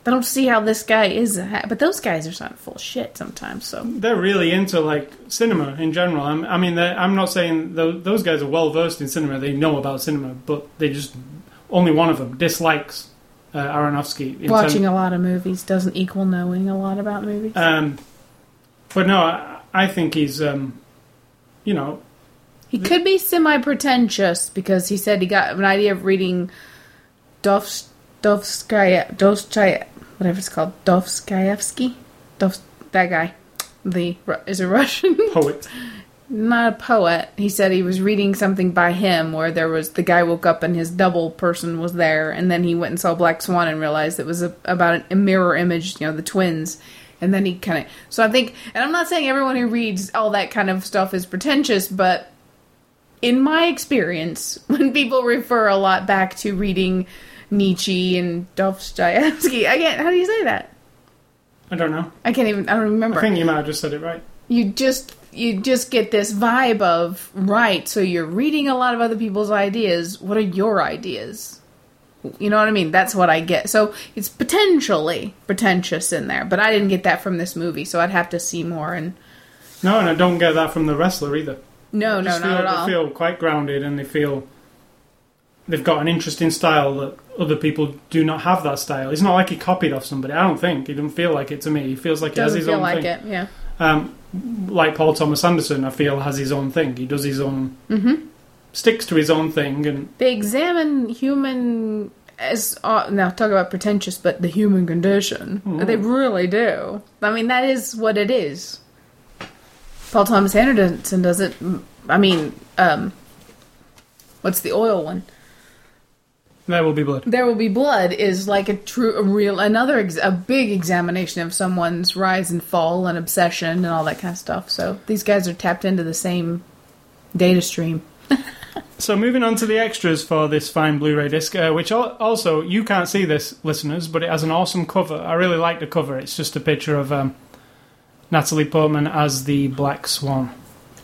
I don't see how this guy is a hack, but those guys are of full of shit sometimes. So They're really into like cinema in general. I'm, I mean, I'm not saying tho- those guys are well versed in cinema. They know about cinema, but they just only one of them dislikes uh, Aronofsky. in watching term- a lot of movies doesn't equal knowing a lot about movies. Um, but no, I, I think he's, um, you know, He could be semi pretentious because he said he got an idea of reading Dovs- Dovskaya, Dostoevsky, whatever it's called, Dostoevsky? Dov, that guy. The is a Russian, poet. Not a poet. He said he was reading something by him where there was the guy woke up and his double person was there, and then he went and saw Black Swan and realized it was a, about an, a mirror image, you know, the twins. And then he kind of. So I think, and I'm not saying everyone who reads all that kind of stuff is pretentious, but in my experience, when people refer a lot back to reading Nietzsche and Dostoevsky, I can't. How do you say that? I don't know. I can't even. I don't remember. I think you might have just said it right. you just you just get this vibe of right. So you're reading a lot of other people's ideas. What are your ideas? You know what I mean? That's what I get. So it's potentially pretentious in there, but I didn't get that from this movie. So I'd have to see more. And No, and I don't get that from the wrestler either. no, no, just not feel, at all. They feel quite grounded, and they feel they've got an interesting style that other people do not have that style. It's not like he copied off somebody. I don't think. He didn't feel like it to me. He feels like he has Doesn't his feel own like thing. it. Yeah. Um, like Paul Thomas Anderson, I feel has his own thing. He does his own, Mm-hmm. sticks to his own thing, and They examine human as uh, now talk about pretentious, but the human condition. They really do. I mean, that is what it is. Paul Thomas Anderson does it. I mean, um, what's the oil one? There will be blood. There will be blood is like a true, a real, another ex- a big examination of someone's rise and fall and obsession and all that kind of stuff. So these guys are tapped into the same data stream. So moving on to the extras for this fine Blu-ray disc, uh, which al- also you can't see this, listeners, but it has an awesome cover. I really like the cover. It's just a picture of um, Natalie Portman as the Black Swan,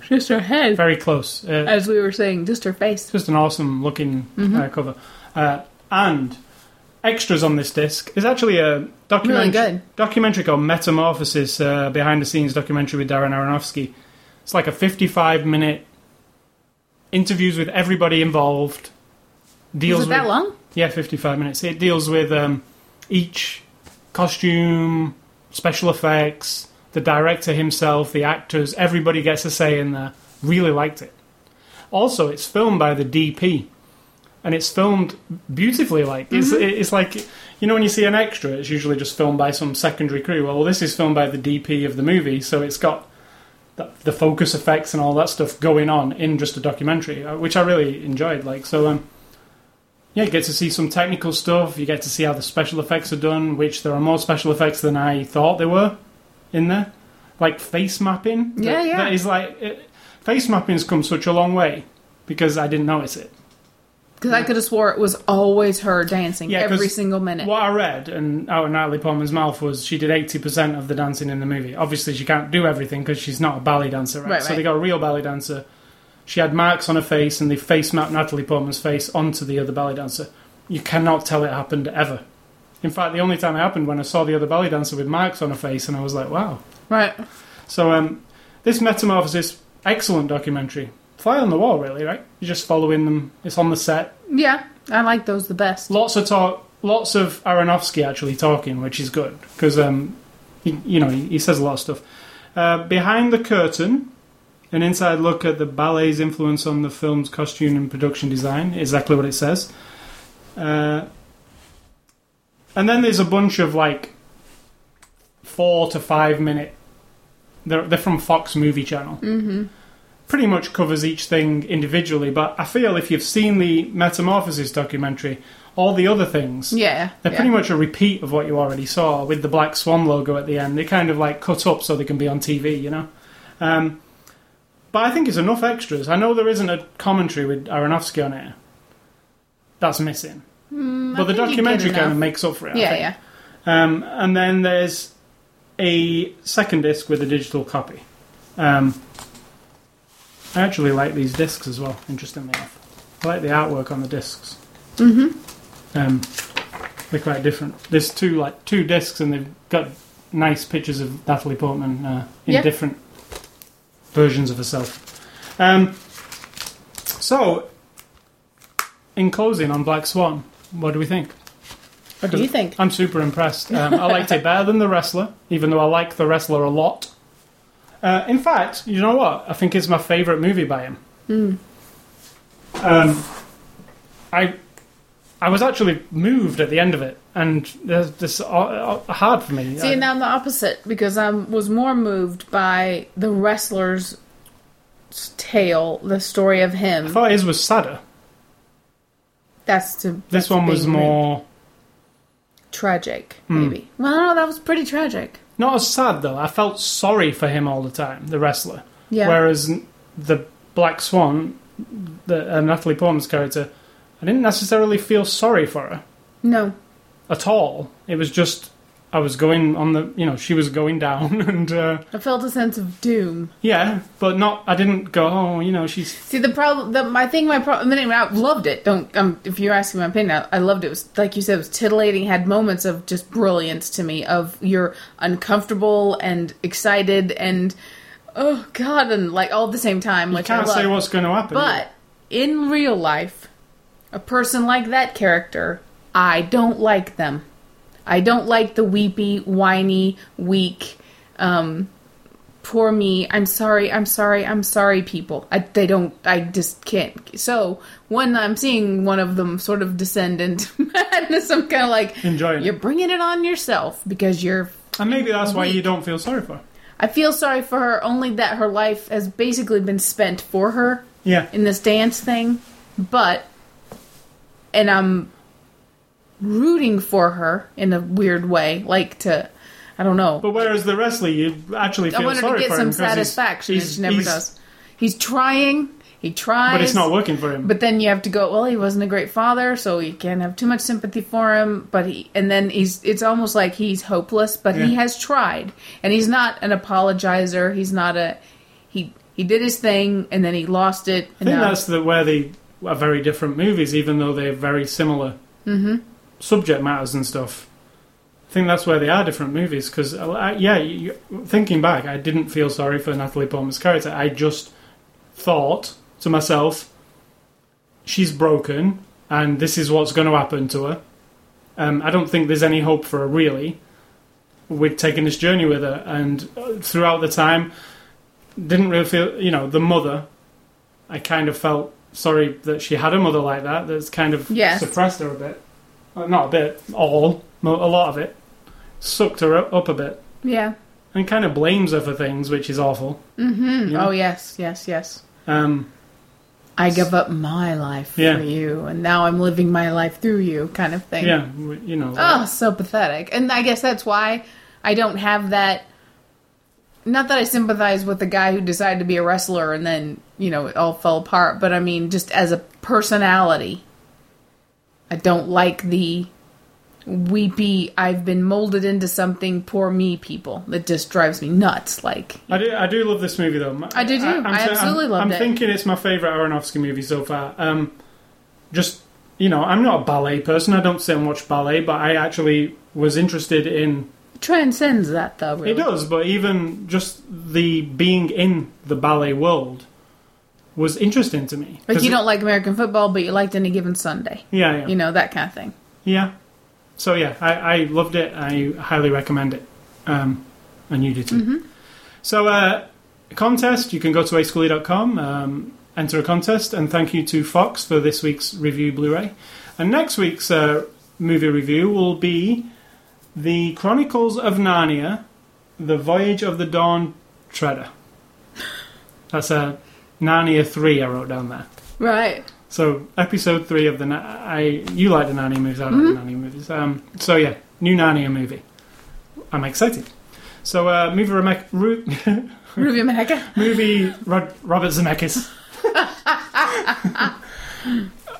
Just her head, very close. Uh, as we were saying, just her face. just an awesome looking uh, cover. Uh, and extras on this disc is actually a documentary, Really good. documentary called Metamorphosis, uh, behind the scenes documentary with Darren Aronofsky. It's like a 55 minute interviews with everybody involved. Deals Was it that with, long? Yeah, 55 minutes. It deals with um, each costume, special effects, the director himself, the actors, everybody gets a say in there. Really liked it. Also, it's filmed by the DP, and it's filmed beautifully. Like it's it's like you know when you see an extra, it's usually just filmed by some secondary crew. Well, this is filmed by the DP of the movie, so it's got the, the focus effects and all that stuff going on in just a documentary, uh, which I really enjoyed. Like so, um, yeah, you get to see some technical stuff. You get to see how the special effects are done, which there are more special effects than I thought there were in there. Like face mapping. that- Yeah, yeah. That is like it, face mapping's come such a long way because I didn't notice it. Because I could have swore it was always her dancing Yeah, 'cause single minute. What I read and out of Natalie Portman's mouth was she did eighty percent of the dancing in the movie. Obviously, she can't do everything because she's not a ballet dancer, right? Right, So right. they got a real ballet dancer. She had marks on her face, and they face mapped Natalie Portman's face onto the other ballet dancer. You cannot tell it happened ever. In fact, the only time it happened when I saw the other ballet dancer with marks on her face, and I was like, "Wow." Right. So, um, this Metamorphosis, excellent documentary. Fly on the wall, really, right? You're just following them. It's on the set. Yeah, I like those the best. Lots of talk, lots of Aronofsky actually talking, which is good because um, he, you know he, he says a lot of stuff. Uh, Behind the curtain, an inside look at the ballet's influence on the film's costume and production design. Exactly what it says. Uh, and then there's a bunch of like four to five minute. They're they're from Fox Movie Channel. Mm-hmm. Pretty much covers each thing individually, but I feel if you've seen the Metamorphosis documentary, all the other things Yeah. they're yeah. pretty much a repeat of what you already saw with the Black Swan logo at the end. They kind of like cut up so they can be on TV, you know. Um, but I think it's enough extras. I know there isn't a commentary with Aronofsky on it. That's missing. Mm, I but the you get documentary kind of makes up for it. I Yeah, think. yeah. Um, and then there's a second disc with a digital copy. Um, I actually like these discs as well, interestingly enough. I like the artwork on the discs. Mm-hmm. Um, they're quite different. There's two like two discs, and they've got nice pictures of Natalie Portman uh, in different versions of herself. Um, so, in closing on Black Swan, what do we think? What do you think? I'm super impressed. Um, I liked it better than the wrestler, even though I like the wrestler a lot. Uh, in fact, you know what? I think it's my favourite movie by him. Hmm. Um, I I was actually moved at the end of it, and there's this uh, uh, hard for me. See, I, now I'm the opposite because I was more moved by the wrestler's tale, the story of him. I thought his was sadder. That's to This that's one was rude. more tragic, Hmm. maybe. Well, no, that was pretty tragic. Not as sad though. I felt sorry for him all the time, the wrestler. Yeah. Whereas the Black Swan, the uh, Natalie Portman's character, I didn't necessarily feel sorry for her no. at all. It was just I was going on the, you know, she was going down, and uh, I felt a sense of doom. yeah, but not. I didn't go, oh, you know, she's See, the problem, the, my thing, my problem, I, mean, I loved it. Don't, um, if you're asking my opinion, I, I loved it. It was, like you said, it was titillating, had moments of just brilliance to me, of you're uncomfortable and excited and, oh God, and like all at the same time, you which can't I love. say what's going to happen. But in real life, a person like that character, I don't like them. I don't like the weepy, whiny, weak, um, poor me. I'm sorry. I'm sorry. I'm sorry. People. I they don't. I just can't. So when I'm seeing one of them sort of descend into madness, I'm kind of like, Enjoying you're it. bringing it on yourself because you're. And maybe that's why you don't feel sorry for her. I feel sorry for her only that her life has basically been spent for her Yeah. in this dance thing, but and I'm rooting for her in a weird way, like to I don't know. But whereas the wrestler, you actually I feel wanted sorry to get for some him he's- satisfaction, he's- which he never he's- does. He's trying, he tries, But it's not working for him. But then you have to go. Well, he wasn't a great father, so you can't have too much sympathy for him. But he, and then he's. It's almost like he's hopeless, but he has tried, and he's not an apologizer. He's not a. He he did his thing, and then he lost it. I And think now, that's the, where they are very different movies, even though they're very similar mm-hmm. Subject matters and stuff. I think that's where they are different movies because, yeah, you, you- thinking back, I didn't feel sorry for Natalie Portman's character. I just thought to myself, she's broken, and this is what's going to happen to her. Um, I don't think there's any hope for her really. We're taking this journey with her, and uh, throughout the time, didn't really feel, you know, the mother. I kind of felt sorry that she had a mother like that. That's kind of Yes. suppressed her a bit. Well, not a bit, all, a lot of it. Sucked her up, a bit. yeah. And kind of blames her for things, which is awful. Mm-hmm. Yeah. Oh yes, yes, yes. Um, I give up my life Yeah. for you, and now I'm living my life through you, kind of thing. yeah, you know. Oh, so pathetic. And I guess that's why I don't have that. Not that I sympathize with the guy who decided to be a wrestler and then, you know, it all fell apart, but I mean, just as a personality, I don't like the weepy, I've been molded into something, poor me people. That just drives me nuts. Like, I do, I do love this movie though. I do too. I'm I absolutely I'm, loved I'm thinking it's my favorite Aronofsky movie so far. Um, just you know, I'm not a ballet person. I don't sit and watch ballet, but I actually was interested in. transcends that though, really. It does, but even just the being in the ballet world was interesting to me. Like, you don't like American football, but you liked any given Sunday. yeah, yeah, You know, that kind of thing. yeah. So yeah, I, I loved it. I highly recommend it, um, and you did too. Mm-hmm. So, uh, contest, you can go to aschoolie.com, um, enter a contest, and thank you to Fox for this week's review Blu ray. And next week's uh, movie review will be The Chronicles of Narnia The Voyage of the Dawn Treader. That's a Narnia 3 I wrote down there. Right. So, episode 3 of the. Na- I You like the Narnia movies, I like Mm-hmm. the Narnia movies. Um, so, yeah, new Narnia movie. I'm excited. So, uh, movie. Reme- Ru- Ruby Maneka. movie Rod- Robert Zemeckis.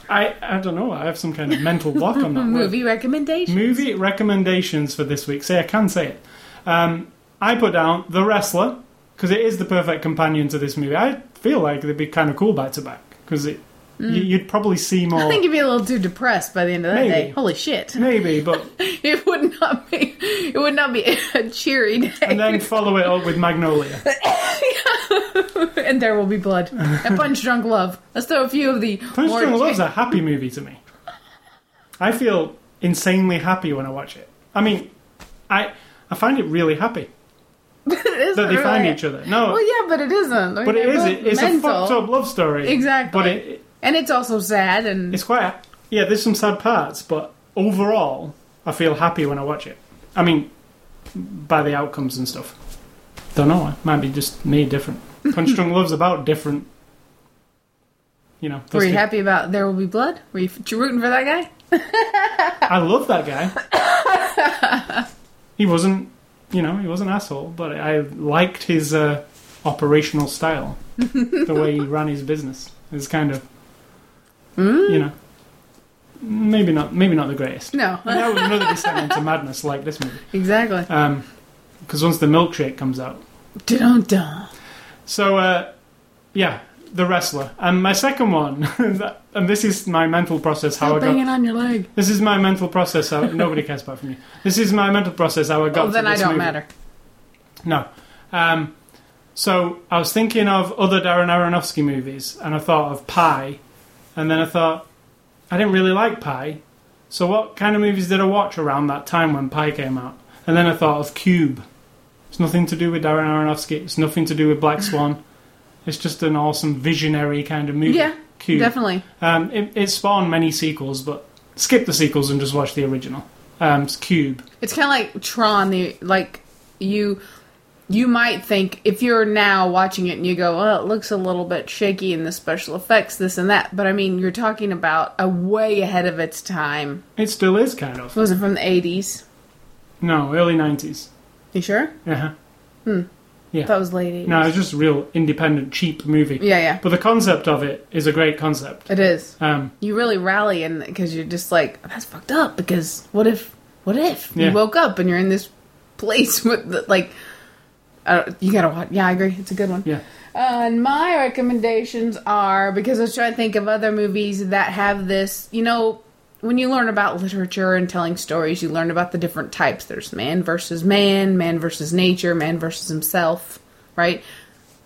I I don't know. I have some kind of mental block on that word. Movie recommendation. Movie recommendations for this week. Say I can say it. Um, I put down The Wrestler because it is the perfect companion to this movie. I feel like they'd be kind of cool back to back because it you, mm. you'd probably see more. I think you'd be a little too depressed by the end of that Maybe. day. Holy shit! Maybe, but It would not be. It would not be a cheery day. and then follow it up with Magnolia. and there will be blood and punch drunk love. Let's throw a few of the Punch Drunk Love's a happy movie to me. I feel insanely happy when I watch it. I mean, I I find it really happy it isn't that they really. find each other. No, Well, yeah, but it isn't. I but it they're is. It, it's mental. a fucked up love story. Exactly. But it, and it's also sad and it's quite. Yeah, there's some sad parts, but overall, I feel happy when I watch it. I mean, by the outcomes and stuff. Don't know. It might be just me different. Punch Drunk Love's about different. You know. were you two- happy about There Will Be Blood? Were you, you rooting for that guy? I love that guy. he wasn't, you know, he was an asshole, but I liked his uh, operational style, the way he ran his business. It's kind of, Hmm? you know, maybe not, maybe not the greatest. No, that would another descent into madness like this movie, exactly. because once the milkshake comes out, Dun dun. so uh, yeah, the wrestler, and my second one, and this is my mental process how Stop I got banging on your leg. This is my mental process. How, nobody cares about from you. This is my mental process. How I got. Oh, then I don't movie. matter. No. Um, so I was thinking of other Darren Aronofsky movies, and I thought of Pi, and then I thought I didn't really like Pi. So what kind of movies did I watch around that time when Pi came out? And then I thought of Cube. It's nothing to do with Darren Aronofsky. It's nothing to do with Black Swan. It's just an awesome visionary kind of movie. Yeah, Cube. Definitely. Um, it, it spawned many sequels, but skip the sequels and just watch the original. Um, it's Cube. It's kind of like Tron. The like you you might think if you're now watching it and you go, "Well, it looks a little bit shaky in the special effects, this and that," but I mean, you're talking about a way ahead of its time. It still is kind of. Was it from the '80s? No, early nineties. You sure? Uh-huh. Yeah. That was late '80s. No, it's just a real independent, cheap movie. Yeah, yeah, But the concept of it is a great concept. it is. Um, You really rally and because you're just like, "That's fucked up." Because what if? What if Yeah. you woke up and you're in this place with the, like? Uh, you gotta watch. Yeah, I agree. It's a good one. yeah. Uh, and my recommendations are because I was trying to think of other movies that have this. You know, when you learn about literature and telling stories, you learn about the different types. There's man versus man, man versus nature, man versus himself, right?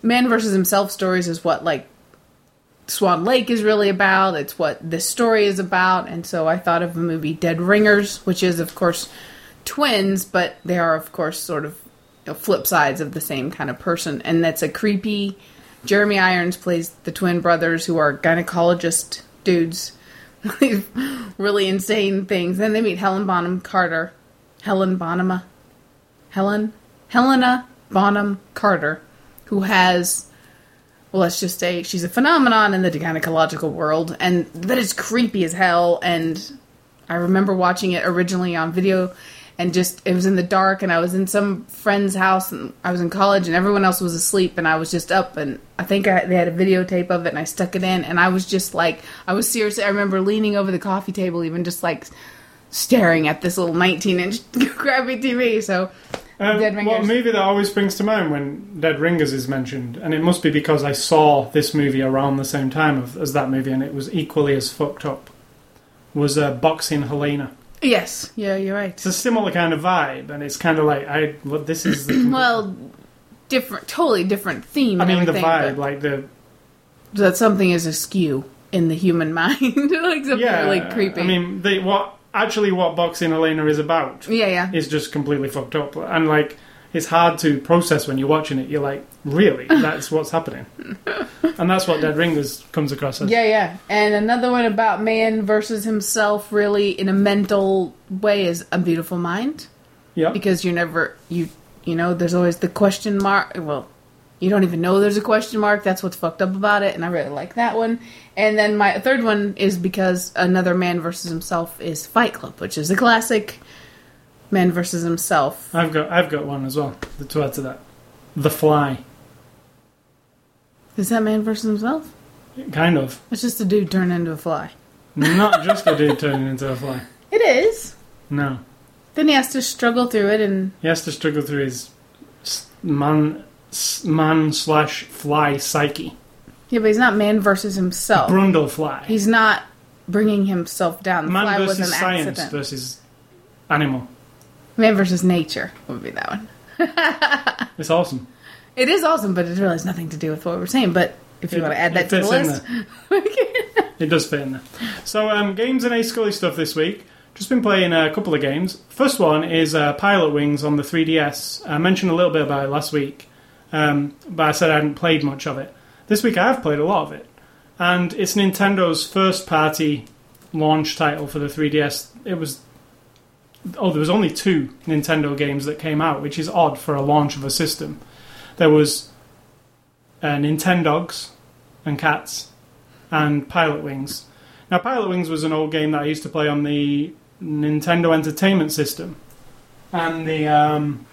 Man versus himself stories is what like Swan Lake is really about. It's what this story is about. And so I thought of the movie Dead Ringers, which is, of course, twins, but they are, of course, sort of you know, flip sides of the same kind of person. And that's a creepy. Jeremy Irons plays the twin brothers who are gynecologist dudes. really insane things. Then they meet Helen Bonham Carter. Helen Bonham. Helen? Helena Bonham Carter, who has well, let's just say she's a phenomenon in the gynecological world, and that is creepy as hell. And I remember watching it originally on video, and just it was in the dark, and I was in some friend's house, and I was in college, and everyone else was asleep, and I was just up, and I think I, they had a videotape of it, and I stuck it in, and I was just like, I was seriously, I remember leaning over the coffee table, even just like staring at this little 19 inch crappy TV. So Um, Dead what movie that always springs to mind when Dead Ringers is mentioned, and it must be because I saw this movie around the same time as that movie, and it was equally as fucked up, was uh, Boxing Helena. Yes, yeah, you're right. It's a similar kind of vibe, and it's kind of like I. Well, this is the. Well, different, totally different theme. I mean the vibe, like the that something is askew in the human mind, like something yeah. really creepy. I mean, the, what actually what Boxing Helena is about yeah, yeah, is just completely fucked up, and like it's hard to process when you're watching it. You're like, really, that's what's happening, and that's what Dead Ringers comes across as. yeah, yeah. And another one about man versus himself, really in a mental way, is a beautiful mind yeah. because you're never you you know there's always the question mark. Well, you don't even know there's a question mark. That's what's fucked up about it, and I really like that one. And then my third one is because another man versus himself is Fight Club, which is a classic. Man versus himself. I've got I've got one as well the to add to that. The Fly, Is that man versus himself? kind of. It's just a dude turned into a fly. Not just a dude turning into a fly. It is. No, Then he has to struggle through it, and he has to struggle through his man man slash fly psyche. yeah, but he's not man versus himself. Brundle fly. He's not bringing himself down. The man fly was versus an science accident. versus animal. Man versus nature would be that one. It's awesome. It is awesome, but it really has nothing to do with what we're saying. But if you It- want to add that to the list, It does fit in there. So, um, games and A Scully stuff this week. Just been playing a couple of games. First one is uh, Pilot Wings on the 3DS. I mentioned a little bit about it last week, um, but I said I hadn't played much of it. This week I have played a lot of it. And it's Nintendo's first party launch title for the 3DS. It was. Oh, there was only two Nintendo games that came out, which is odd for a launch of a system. There was uh, Nintendogs and Cats and Pilot Wings. Now, Pilot Wings was an old game that I used to play on the Nintendo Entertainment System, and the um,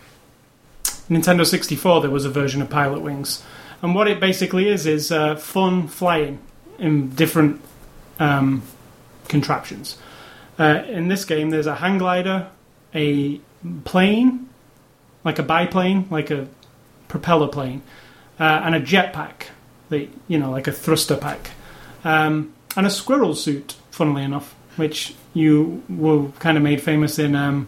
Nintendo 64. There was a version of Pilot Wings, and what it basically is is uh, fun flying in different um, contraptions. Uh, in this game, there's a hang glider, a plane, like a biplane, like a propeller plane, uh, and a jetpack, the you know like a thruster pack, um, and a squirrel suit. Funnily enough, which you were kind of made famous in um,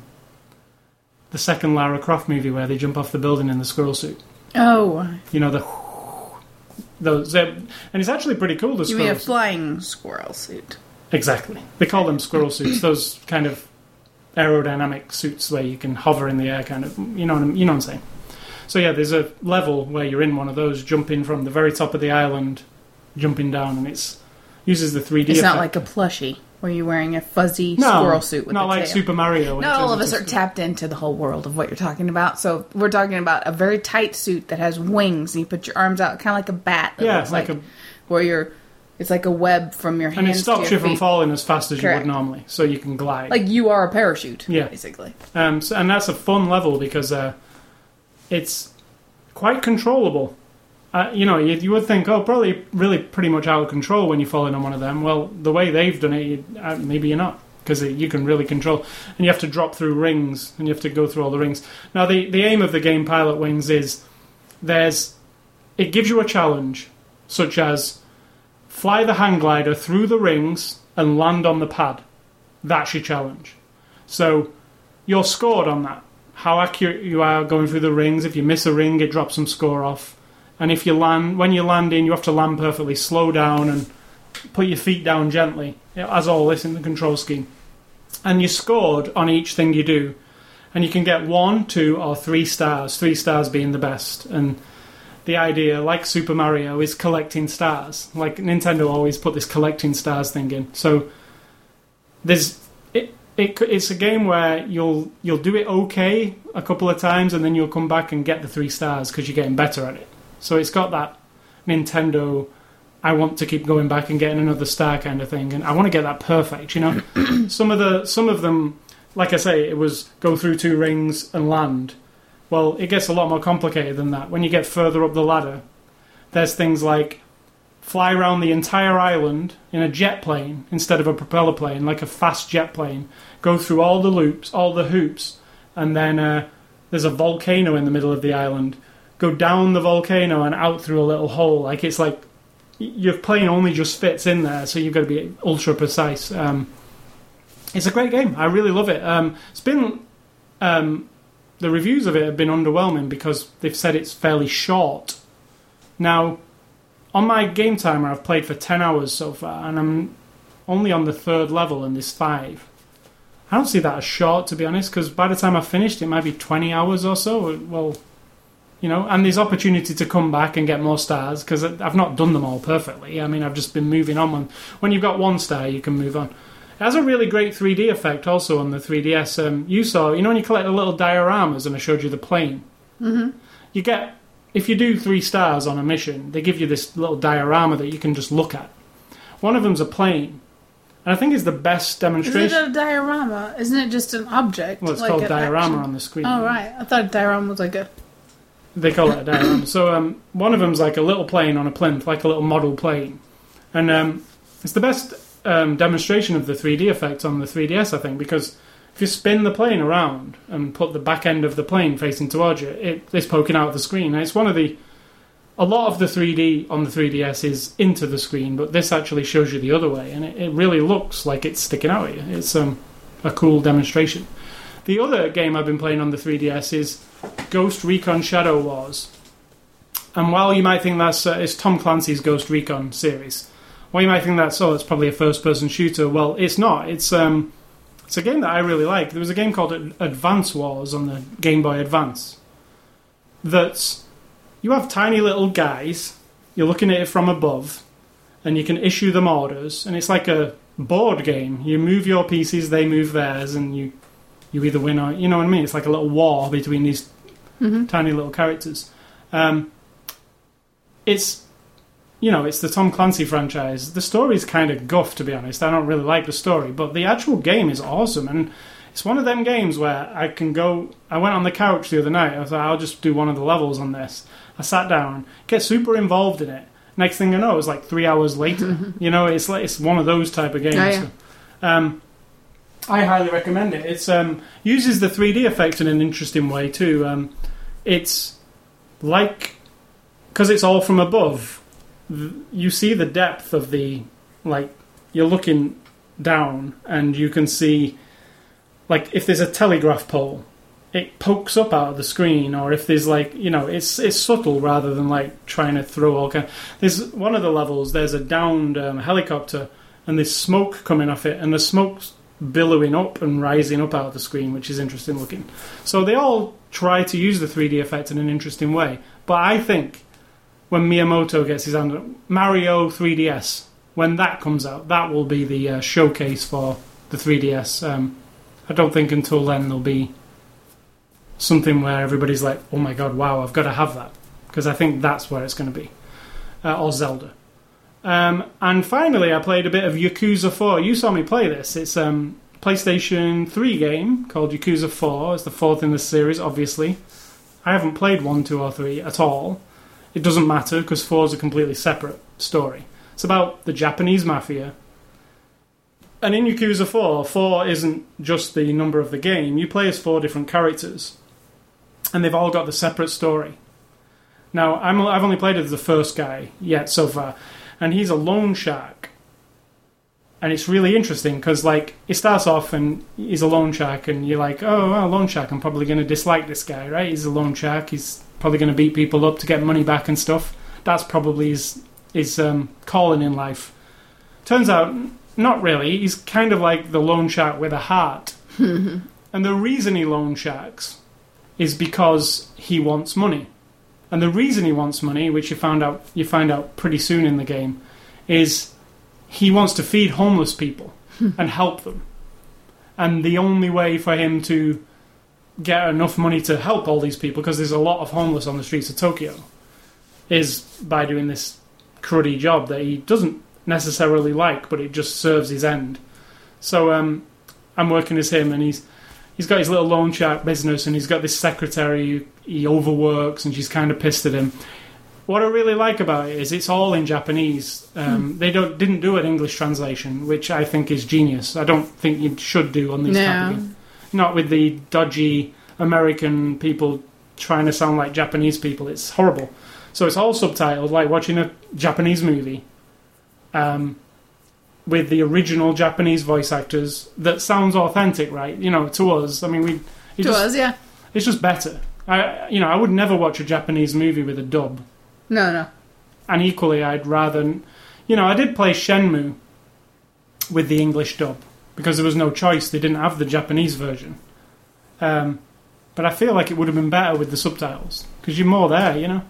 the second Lara Croft movie where they jump off the building in the squirrel suit. oh, You know the those, uh, and it's actually pretty cool. The you mean a flying squirrel suit? Exactly. They call them squirrel suits. Those kind of aerodynamic suits where you can hover in the air, kind of. You know, what I'm, you know what I'm saying. So yeah, there's a level where you're in one of those, jumping from the very top of the island, jumping down, and it's uses the 3D. It's not like a plushie where you're wearing a fuzzy no, squirrel suit with not like tail. Super Mario. Not all of us are tapped into the whole world of what you're talking about. So we're talking about a very tight suit that has wings, and you put your arms out, kind of like a bat. Yeah, like like, a- where you're. It's like a web from your hands. and it stops to you your from falling as fast as you would normally, so you can glide. Like you are a parachute. Yeah. basically. Um, so, and that's a fun level because uh, it's quite controllable. Uh, you know, you, you would think, oh, probably really pretty much out of control when you're falling on one of them. Well, the way they've done it, you, uh, maybe you're not because you can really control, and you have to drop through rings, and you have to go through all the rings. Now, the the aim of the game Pilot Wings is there's it gives you a challenge, such as fly the hang glider through the rings and land on the pad. That's your challenge. So you're scored on that. How accurate you are going through the rings. If you miss a ring, it drops some score off. And if you land, when you're landing, you have to land perfectly. Slow down and put your feet down gently, as all this in the control scheme. And you're scored on each thing you do. And you can get one, two, or three stars. Three stars being the best. And the idea, like Super Mario, is collecting stars. Like Nintendo always put this collecting stars thing in. So there's it, it. It's a game where you'll you'll do it okay a couple of times, and then you'll come back and get the three stars because you're getting better at it. So it's got that Nintendo. I want to keep going back and getting another star kind of thing, and I want to get that perfect. You know, some of the some of them, like I say, it was go through two rings and land. Well, it gets a lot more complicated than that. When you get further up the ladder, there's things like fly around the entire island in a jet plane instead of a propeller plane, like a fast jet plane, go through all the loops, all the hoops, and then uh, there's a volcano in the middle of the island. Go down the volcano and out through a little hole. Like it's like your plane only just fits in there, so you've got to be ultra precise. Um, it's a great game. I really love it. Um, it's been um, the reviews of it have been underwhelming because they've said it's fairly short. Now, on my game timer, I've played for 10 hours so far, and I'm only on the third level, and there's five. I don't see that as short, to be honest, because by the time I've finished, it might be 20 hours or so. Well, you know, and there's opportunity to come back and get more stars, because I've not done them all perfectly. I mean, I've just been moving on. When, when you've got one star, you can move on. It has a really great 3D effect also on the 3DS. Um, you saw, you know, when you collect the little dioramas, and I showed you the plane? Mm-hmm. You get if you do three stars on a mission, they give you this little diorama that you can just look at. One of them's a plane, and I think it's the best demonstration. Isn't it a diorama? Isn't it just an object? well, it's like called diorama action? on the screen. Oh right, I thought a diorama was like a. They call it a diorama. so um, one of them's like a little plane on a plinth, like a little model plane, and um, it's the best um, demonstration of the 3D effect on the 3DS, I think, because if you spin the plane around and put the back end of the plane facing towards you, it, it's poking out of the screen. And it's one of the a lot of the 3D on the 3DS is into the screen, but this actually shows you the other way, and it, it really looks like it's sticking out at you. It's um, a cool demonstration. The other game I've been playing on the 3DS is Ghost Recon Shadow Wars. And while you might think that's uh, it's Tom Clancy's Ghost Recon series, while you might think that's oh, it's probably a first-person shooter, well, it's not. It's um, it's a game that I really like. There was a game called Advance Wars on the Game Boy Advance. That's you have tiny little guys. You're looking at it from above, and you can issue them orders, and it's like a board game. You move your pieces, they move theirs, and you you either win or you know what I mean. It's like a little war between these tiny little characters. Um, it's you know it's the Tom Clancy franchise. The story's kind of guff to be honest. I don't really like the story, but the actual game is awesome and. It's one of them games where I can go. I went on the couch the other night. I thought I'll just do one of the levels on this. I sat down, get super involved in it. Next thing I know, it was like three hours later. you know, it's like it's one of those type of games. Oh, yeah. Um, I highly recommend it. It's um, uses the 3D effect in an interesting way too. Um, it's like because it's all from above. You see the depth of the like. You're looking down, and you can see like if there's a telegraph pole, it pokes up out of the screen, or if there's like you know, it's it's subtle rather than like trying to throw all kind. There's one of the levels. There's a downed um, helicopter and there's smoke coming off it, and the smoke's billowing up and rising up out of the screen, which is interesting looking. So they all try to use the 3D effect in an interesting way. But I think when Miyamoto gets his hand on Mario 3DS, when that comes out, that will be the uh, showcase for the 3DS. Um, I don't think until then there'll be something where everybody's like, "Oh my god, wow, I've got to have that," because I think that's where it's going to be, uh, or Zelda. Um, and finally, I played a bit of Yakuza 4. You saw me play this. It's um, PlayStation 3 game called Yakuza 4. It's the fourth in the series, obviously. I haven't played 1, 2, or 3 at all. It doesn't matter because 4 is a completely separate story. It's about the Japanese mafia. And in Yakuza 4, 4 isn't just the number of the game. You play as four different characters, and they've all got the separate story. Now, I'm, I've only played as the first guy yet so far, and he's a loan shark. And it's really interesting because, like, it starts off and he's a loan shark, and you're like, oh, well, loan shark, I'm probably going to dislike this guy, right? He's a loan shark, he's probably going to beat people up to get money back and stuff. That's probably his, his um, calling in life. Turns out, not really. He's kind of like the loan shark with a heart. and the reason he loan sharks is because he wants money. And the reason he wants money, which you found out you find out pretty soon in the game, is he wants to feed homeless people and help them. And the only way for him to get enough money to help all these people, because there's a lot of homeless on the streets of Tokyo, is by doing this cruddy job that he doesn't necessarily like, but it just serves his end. So um, I'm working as him, and he's he's got his little loan shark business, and he's got this secretary who he overworks, and she's kind of pissed at him. What I really like about it is it's all in Japanese. Um, They don't didn't do an English translation, which I think is genius. I don't think you should do on these No. Not with the dodgy American people trying to sound like Japanese people. It's horrible. So it's all subtitled, like watching a Japanese movie. Um, with the original Japanese voice actors that sounds authentic, right? You know, to us. I mean, we To just, us, yeah. it's just better. I, you know, I would never watch a Japanese movie with a dub, No, no. and equally, I'd rather, you know, I did play Shenmue with the English dub because there was no choice; they didn't have the Japanese version. Um, but I feel like it would have been better with the subtitles because you're more there, you know.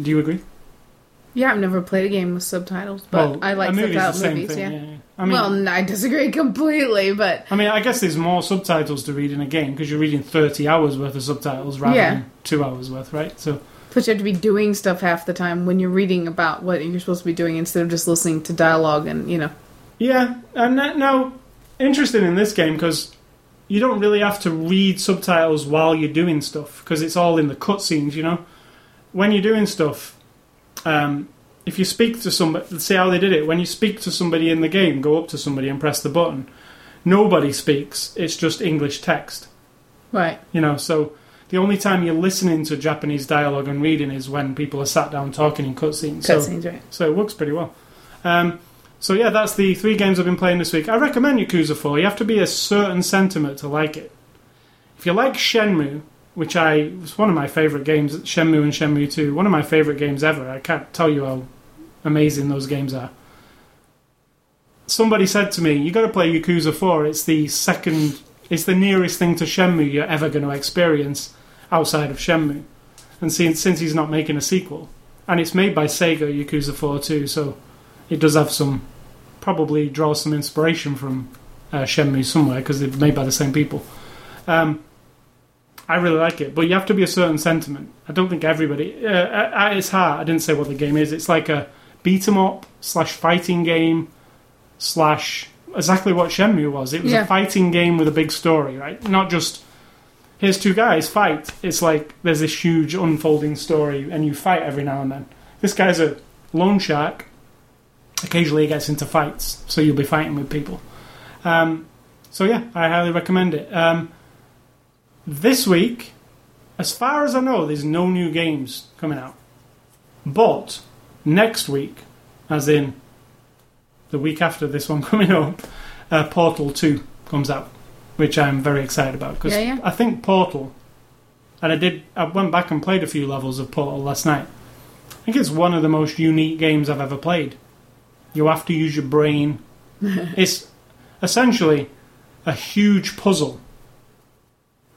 Do you agree? Yeah, I've never played a game with subtitles, but Well, I like a movie's thing, yeah. yeah. I mean, well, I disagree completely, but I mean, I guess there's more subtitles to read in a game because you're reading 30 hours worth of subtitles rather Yeah. than two hours worth, right? So, but you have to be doing stuff half the time when you're reading about what you're supposed to be doing instead of just listening to dialogue and you know. yeah. And that, now, interesting in this game because you don't really have to read subtitles while you're doing stuff because it's all in the cutscenes, you know? When you're doing stuff, um, if you speak to somebody, see how they did it. When you speak to somebody in the game, go up to somebody and press the button. Nobody speaks, it's just English text. Right. You know, so the only time you're listening to Japanese dialogue and reading is when people are sat down talking in cutscenes. So, Cutscenes, right. so it works pretty well. Um, so yeah, that's the three games I've been playing this week. I recommend Yakuza 4. You have to be a certain sentiment to like it. If you like Shenmue, which I was one of my favorite games, Shenmue and Shenmue 2, one of my favorite games ever. I can't tell you how amazing those games are. Somebody said to me, "You got to play Yakuza 4. It's the second, it's the nearest thing to Shenmue you're ever going to experience outside of Shenmue." And since since he's not making a sequel, and it's made by Sega Yakuza 4 too, so it does have some, probably draws some inspiration from uh, Shenmue somewhere because they're made by the same people. Um, I really like it, but you have to be a certain sentiment. I don't think everybody. Uh, at its heart, I didn't say what the game is. It's like a beat 'em up slash fighting game slash exactly what Shenmue was. It was Yeah. a fighting game with a big story, right? Not just here's two guys fight. It's like there's this huge unfolding story, and you fight every now and then. This guy's a loan shark. Occasionally, he gets into fights, so you'll be fighting with people. Um, so yeah, I highly recommend it. Um, this week, as far as I know, there's no new games coming out. But next week, as in the week after this one coming up, uh, Portal 2 comes out, which I'm very excited about because Yeah, yeah. I think Portal, and I did, I went back and played a few levels of Portal last night. I think it's one of the most unique games I've ever played. You have to use your brain. it's essentially a huge puzzle.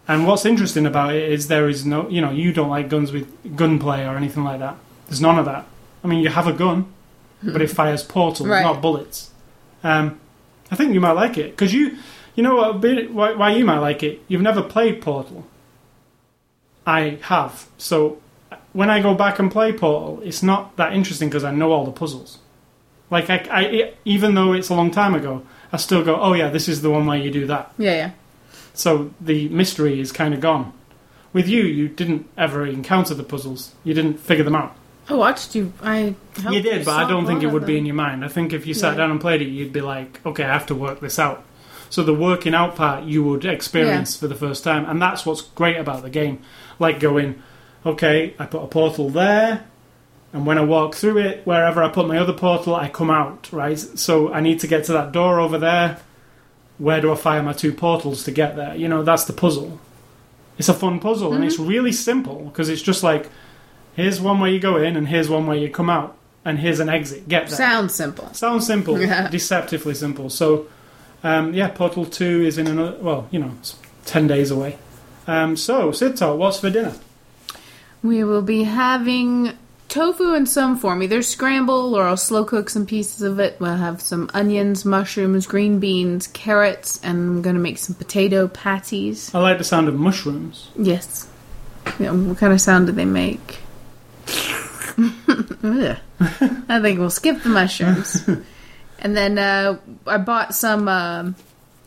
And what's interesting about it is there is no, you know, you don't like guns with gunplay or anything like that. There's none of that. I mean, you have a gun, but it fires portals, Right. not bullets. Um, I think you might like it because you, you know what, why, why you might like it. You've never played Portal. I have. So when I go back and play Portal, it's not that interesting because I know all the puzzles. Like I, I, it- even though it's a long time ago, I still go, oh yeah, this is the one where you do that. Yeah, yeah. So the mystery is kind of gone. With you, you didn't ever encounter the puzzles. You didn't figure them out. Oh, I watched you. I helped you did, but I don't think it would be in your mind. I think if you sat Yeah. down and played it, you'd be like, okay, I have to work this out. So the working out part you would experience for the first time, and that's what's great about the game. Like going, okay, I put a portal there, and when I walk through it, wherever I put my other portal, I come out, right? So I need to get to that door over there. Where do I fire my two portals to get there? You know, that's the puzzle. It's a fun puzzle, and it's mm-hmm. really simple because it's just like, here's one where you go in, and here's one where you come out, and here's an exit. Get there. Sounds simple. Sounds simple, Yeah. deceptively simple. So, um, yeah, Portal 2 is in another, well, you know, it's 10 days away. Um, so, Sid Talk, what's for dinner? We will be having tofu in some form, either scramble or I'll slow cook some pieces of it. We'll have some onions, mushrooms, green beans, carrots, and I'm going to make some potato patties. I like the sound of mushrooms. Yes. Yeah, what kind of sound do they make? I think we'll skip the mushrooms. and then uh, I bought some, um,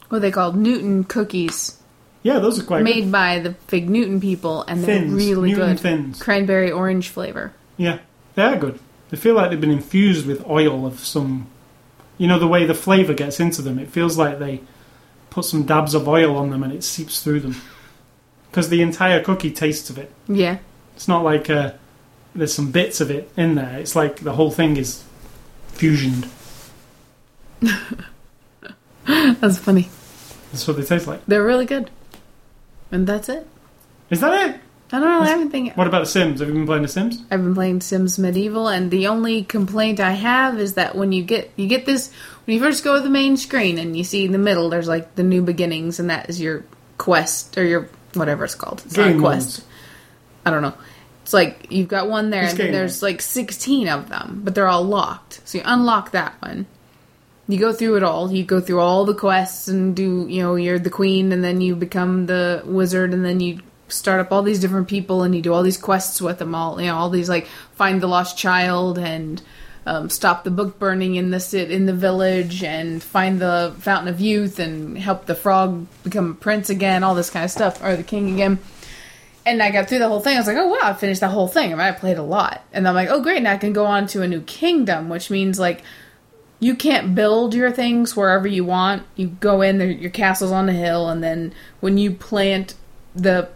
what are they called? Newton cookies Yeah, those are quite made by the Fig Newton people, and they're Thins. really Newton good. Thins. Cranberry orange flavor. Yeah, they are good. They feel like they've been infused with oil of some. You know, the way the flavour gets into them, it feels like they put some dabs of oil on them and it seeps through them. Because the entire cookie tastes of it. Yeah. It's not like uh, there's some bits of it in there. It's like the whole thing is fusioned. That's funny. That's what they taste like. They're really good. And that's it. Is that it? I don't know anything. What about The Sims? Have you been playing The Sims? I've been playing Sims Medieval, and the only complaint I have is that when you get you get this when you first go to the main screen and you see in the middle, there's like the new beginnings, and that is your quest or your whatever it's called. It's not a Game quest. modes. I don't know. It's like you've got one there, It's and there's like 16 of them, but they're all locked. So you unlock that one. You go through it all. You go through all the quests and do, you know, you're the queen, and then you become the wizard, and then you start up all these different people, and you do all these quests with them all. You know, all these like find the lost child and um, stop the book burning in the sit in the village, and find the fountain of youth, and help the frog become a prince again. All this kind of stuff, or the king again. And I got through the whole thing. I was like, oh wow, I finished the whole thing. I, mean, I played a lot. And I'm like, oh great, now I can go on to a new kingdom, which means like you can't build your things wherever you want. You go in, there, your castle's on the hill, and then when you plant the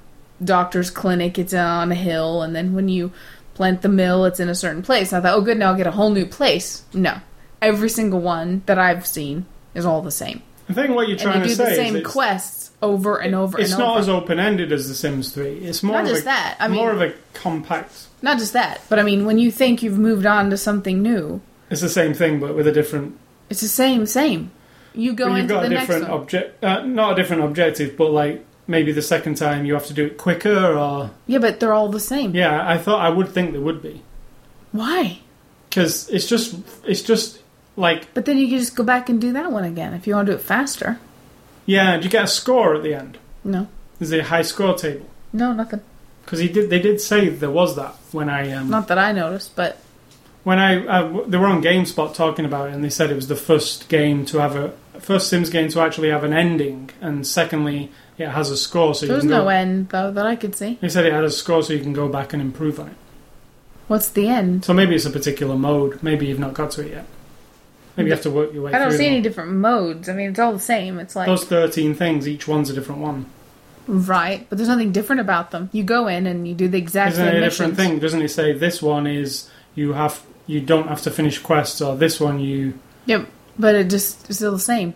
doctor's clinic, it's on a hill, and then when you plant the mill, it's in a certain place. I thought, oh good, now I'll get a whole new place. No, every single one that I've seen is all the same, I think what you're trying you to do the same is quests over and over it's and not over. as open ended as The Sims 3. It's more Not of just a, that, I mean, more of a compact. Not just that, but I mean, when you think you've moved on to something new, It's the same thing, but with a different. it's the same, same. You go but you've into got the a next different one. object. Uh, not a different objective, but like maybe the second time you have to do it quicker, or yeah, but they're all the same. yeah. I thought I would think there would be Why? because it's just it's just like But then you can just go back and do that one again if you want to do it faster. yeah. Do you get a score at the end? No, Is there a high score table? no, nothing. Because he did. They did say there was that when I um, Not that I noticed, but when I uh, they were on GameSpot talking about it, and they said it was the first game to have a first Sims game to actually have an ending, and secondly, it has a score, so you there's can no go. end though that I could see. They said it had a score, so you can go back and improve on it. What's the end? So maybe it's a particular mode. Maybe you've not got to it yet. Maybe you have to work your way I don't through see them. any different modes. I mean, it's all the same. It's like Those thirteen things, each one's a different one. right, but there's nothing different about them. You go in and you do the exact Isn't same it a missions. different thing? Doesn't it say this one is you have you don't have to finish quests, or this one you Yep, but it just it's still the same.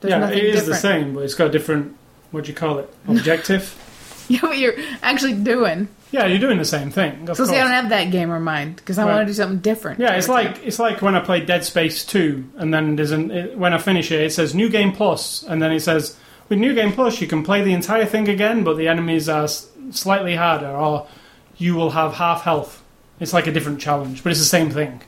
There's yeah, nothing it is different. the same, but it's got a different what do you call it objective. Yeah, what you're actually doing. Yeah, you're doing the same thing. Of So see, I don't have that gamer mind because I Right. want to do something different. Yeah, it's like it's like when I played Dead Space Two, and then there's an it, when I finish it, it says New Game Plus, and then it says with New Game Plus you can play the entire thing again, but the enemies are s- slightly harder, or you will have half health. It's like a different challenge, but it's the same thing.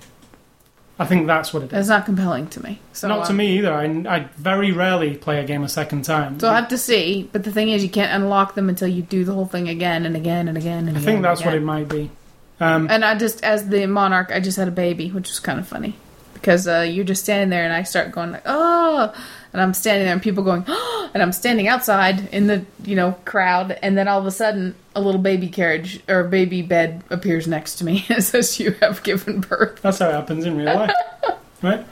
I think that's what it is. That's not compelling to me. So Not to um, me either. I, I very rarely play a game a second time. So I'll have to see. But the thing is, you can't unlock them until you do the whole thing again and again and again and I again. think and that's what it might be. Um, And I just, as the monarch, I just had a baby, which was kind of funny because uh, you're just standing there, and I start going like, "Oh," and I'm standing there, and people going, "Oh," and I'm standing outside in the you know crowd, and then all of a sudden, a little baby carriage or baby bed appears next to me and says, "You have given birth." That's how it happens in real life, right?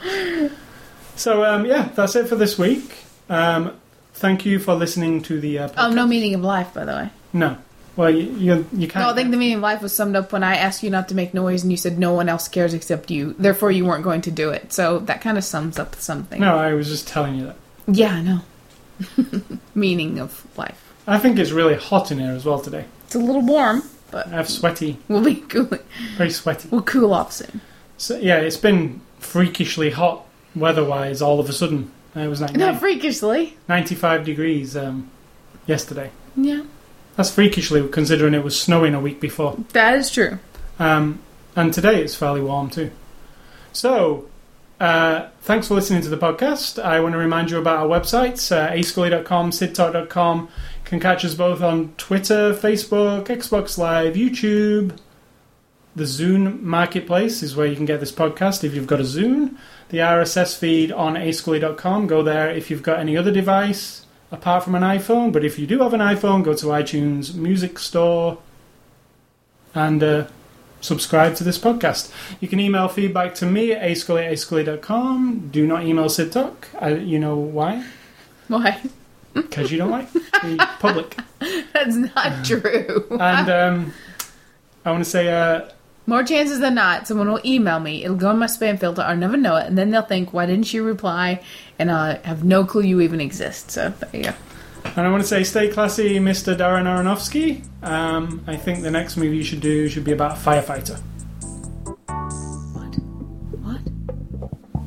So um, yeah, that's it for this week. Um, thank you for listening to the. Uh, Oh, no meaning of life, by the way. No, well you you, you can't. No, I think the meaning of life was summed up when I asked you not to make noise, and you said no one else cares except you. Therefore, you weren't going to do it. So that kind of sums up something. No, I was just telling you that. Yeah, I know. meaning of life. I think it's really hot in here as well today. It's a little warm, but I have sweaty, we'll be cooling. very sweaty. We'll cool off soon. So yeah, it's been freakishly hot weather-wise. All of a sudden, it was like Not nine- freakishly. 95 degrees um, yesterday. Yeah, That's freakishly considering it was snowing a week before. that is true. Um, and today it's fairly warm too. So, uh, thanks for listening to the podcast. I want to remind you about our websites, uh, ascully.com, sidtalk.com. Can catch us both on Twitter, Facebook, Xbox Live, YouTube. The Zune Marketplace is where you can get this podcast if you've got a Zune. The RSS feed on ascully.com. Go there if you've got any other device apart from an iPhone. But if you do have an iPhone, go to iTunes Music Store and uh, subscribe to this podcast. You can email feedback to me at ascully at ascully.com. Do not email Sid Talk. I, you know why? Why? Because you don't like the public. That's not true. And um, I want to say, uh, More chances than not, someone will email me. It'll go in my spam filter. I'll never know it, and then they'll think, "Why didn't you reply?" And I have no clue you even exist. So there you go. and I want to say, stay classy, Mr. Darren Aronofsky. Um, I think the next movie you should do should be about a firefighter. What? What?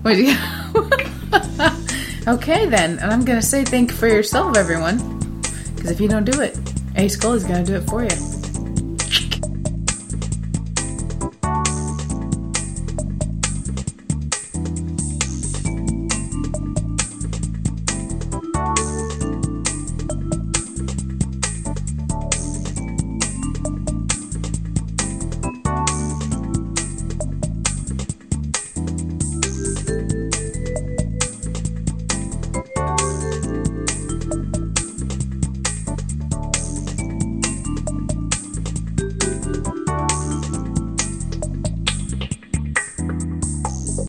Wait. you- okay then, and I'm gonna say thank you for yourself, everyone. Because if you don't do it, A Skull is gonna do it for you.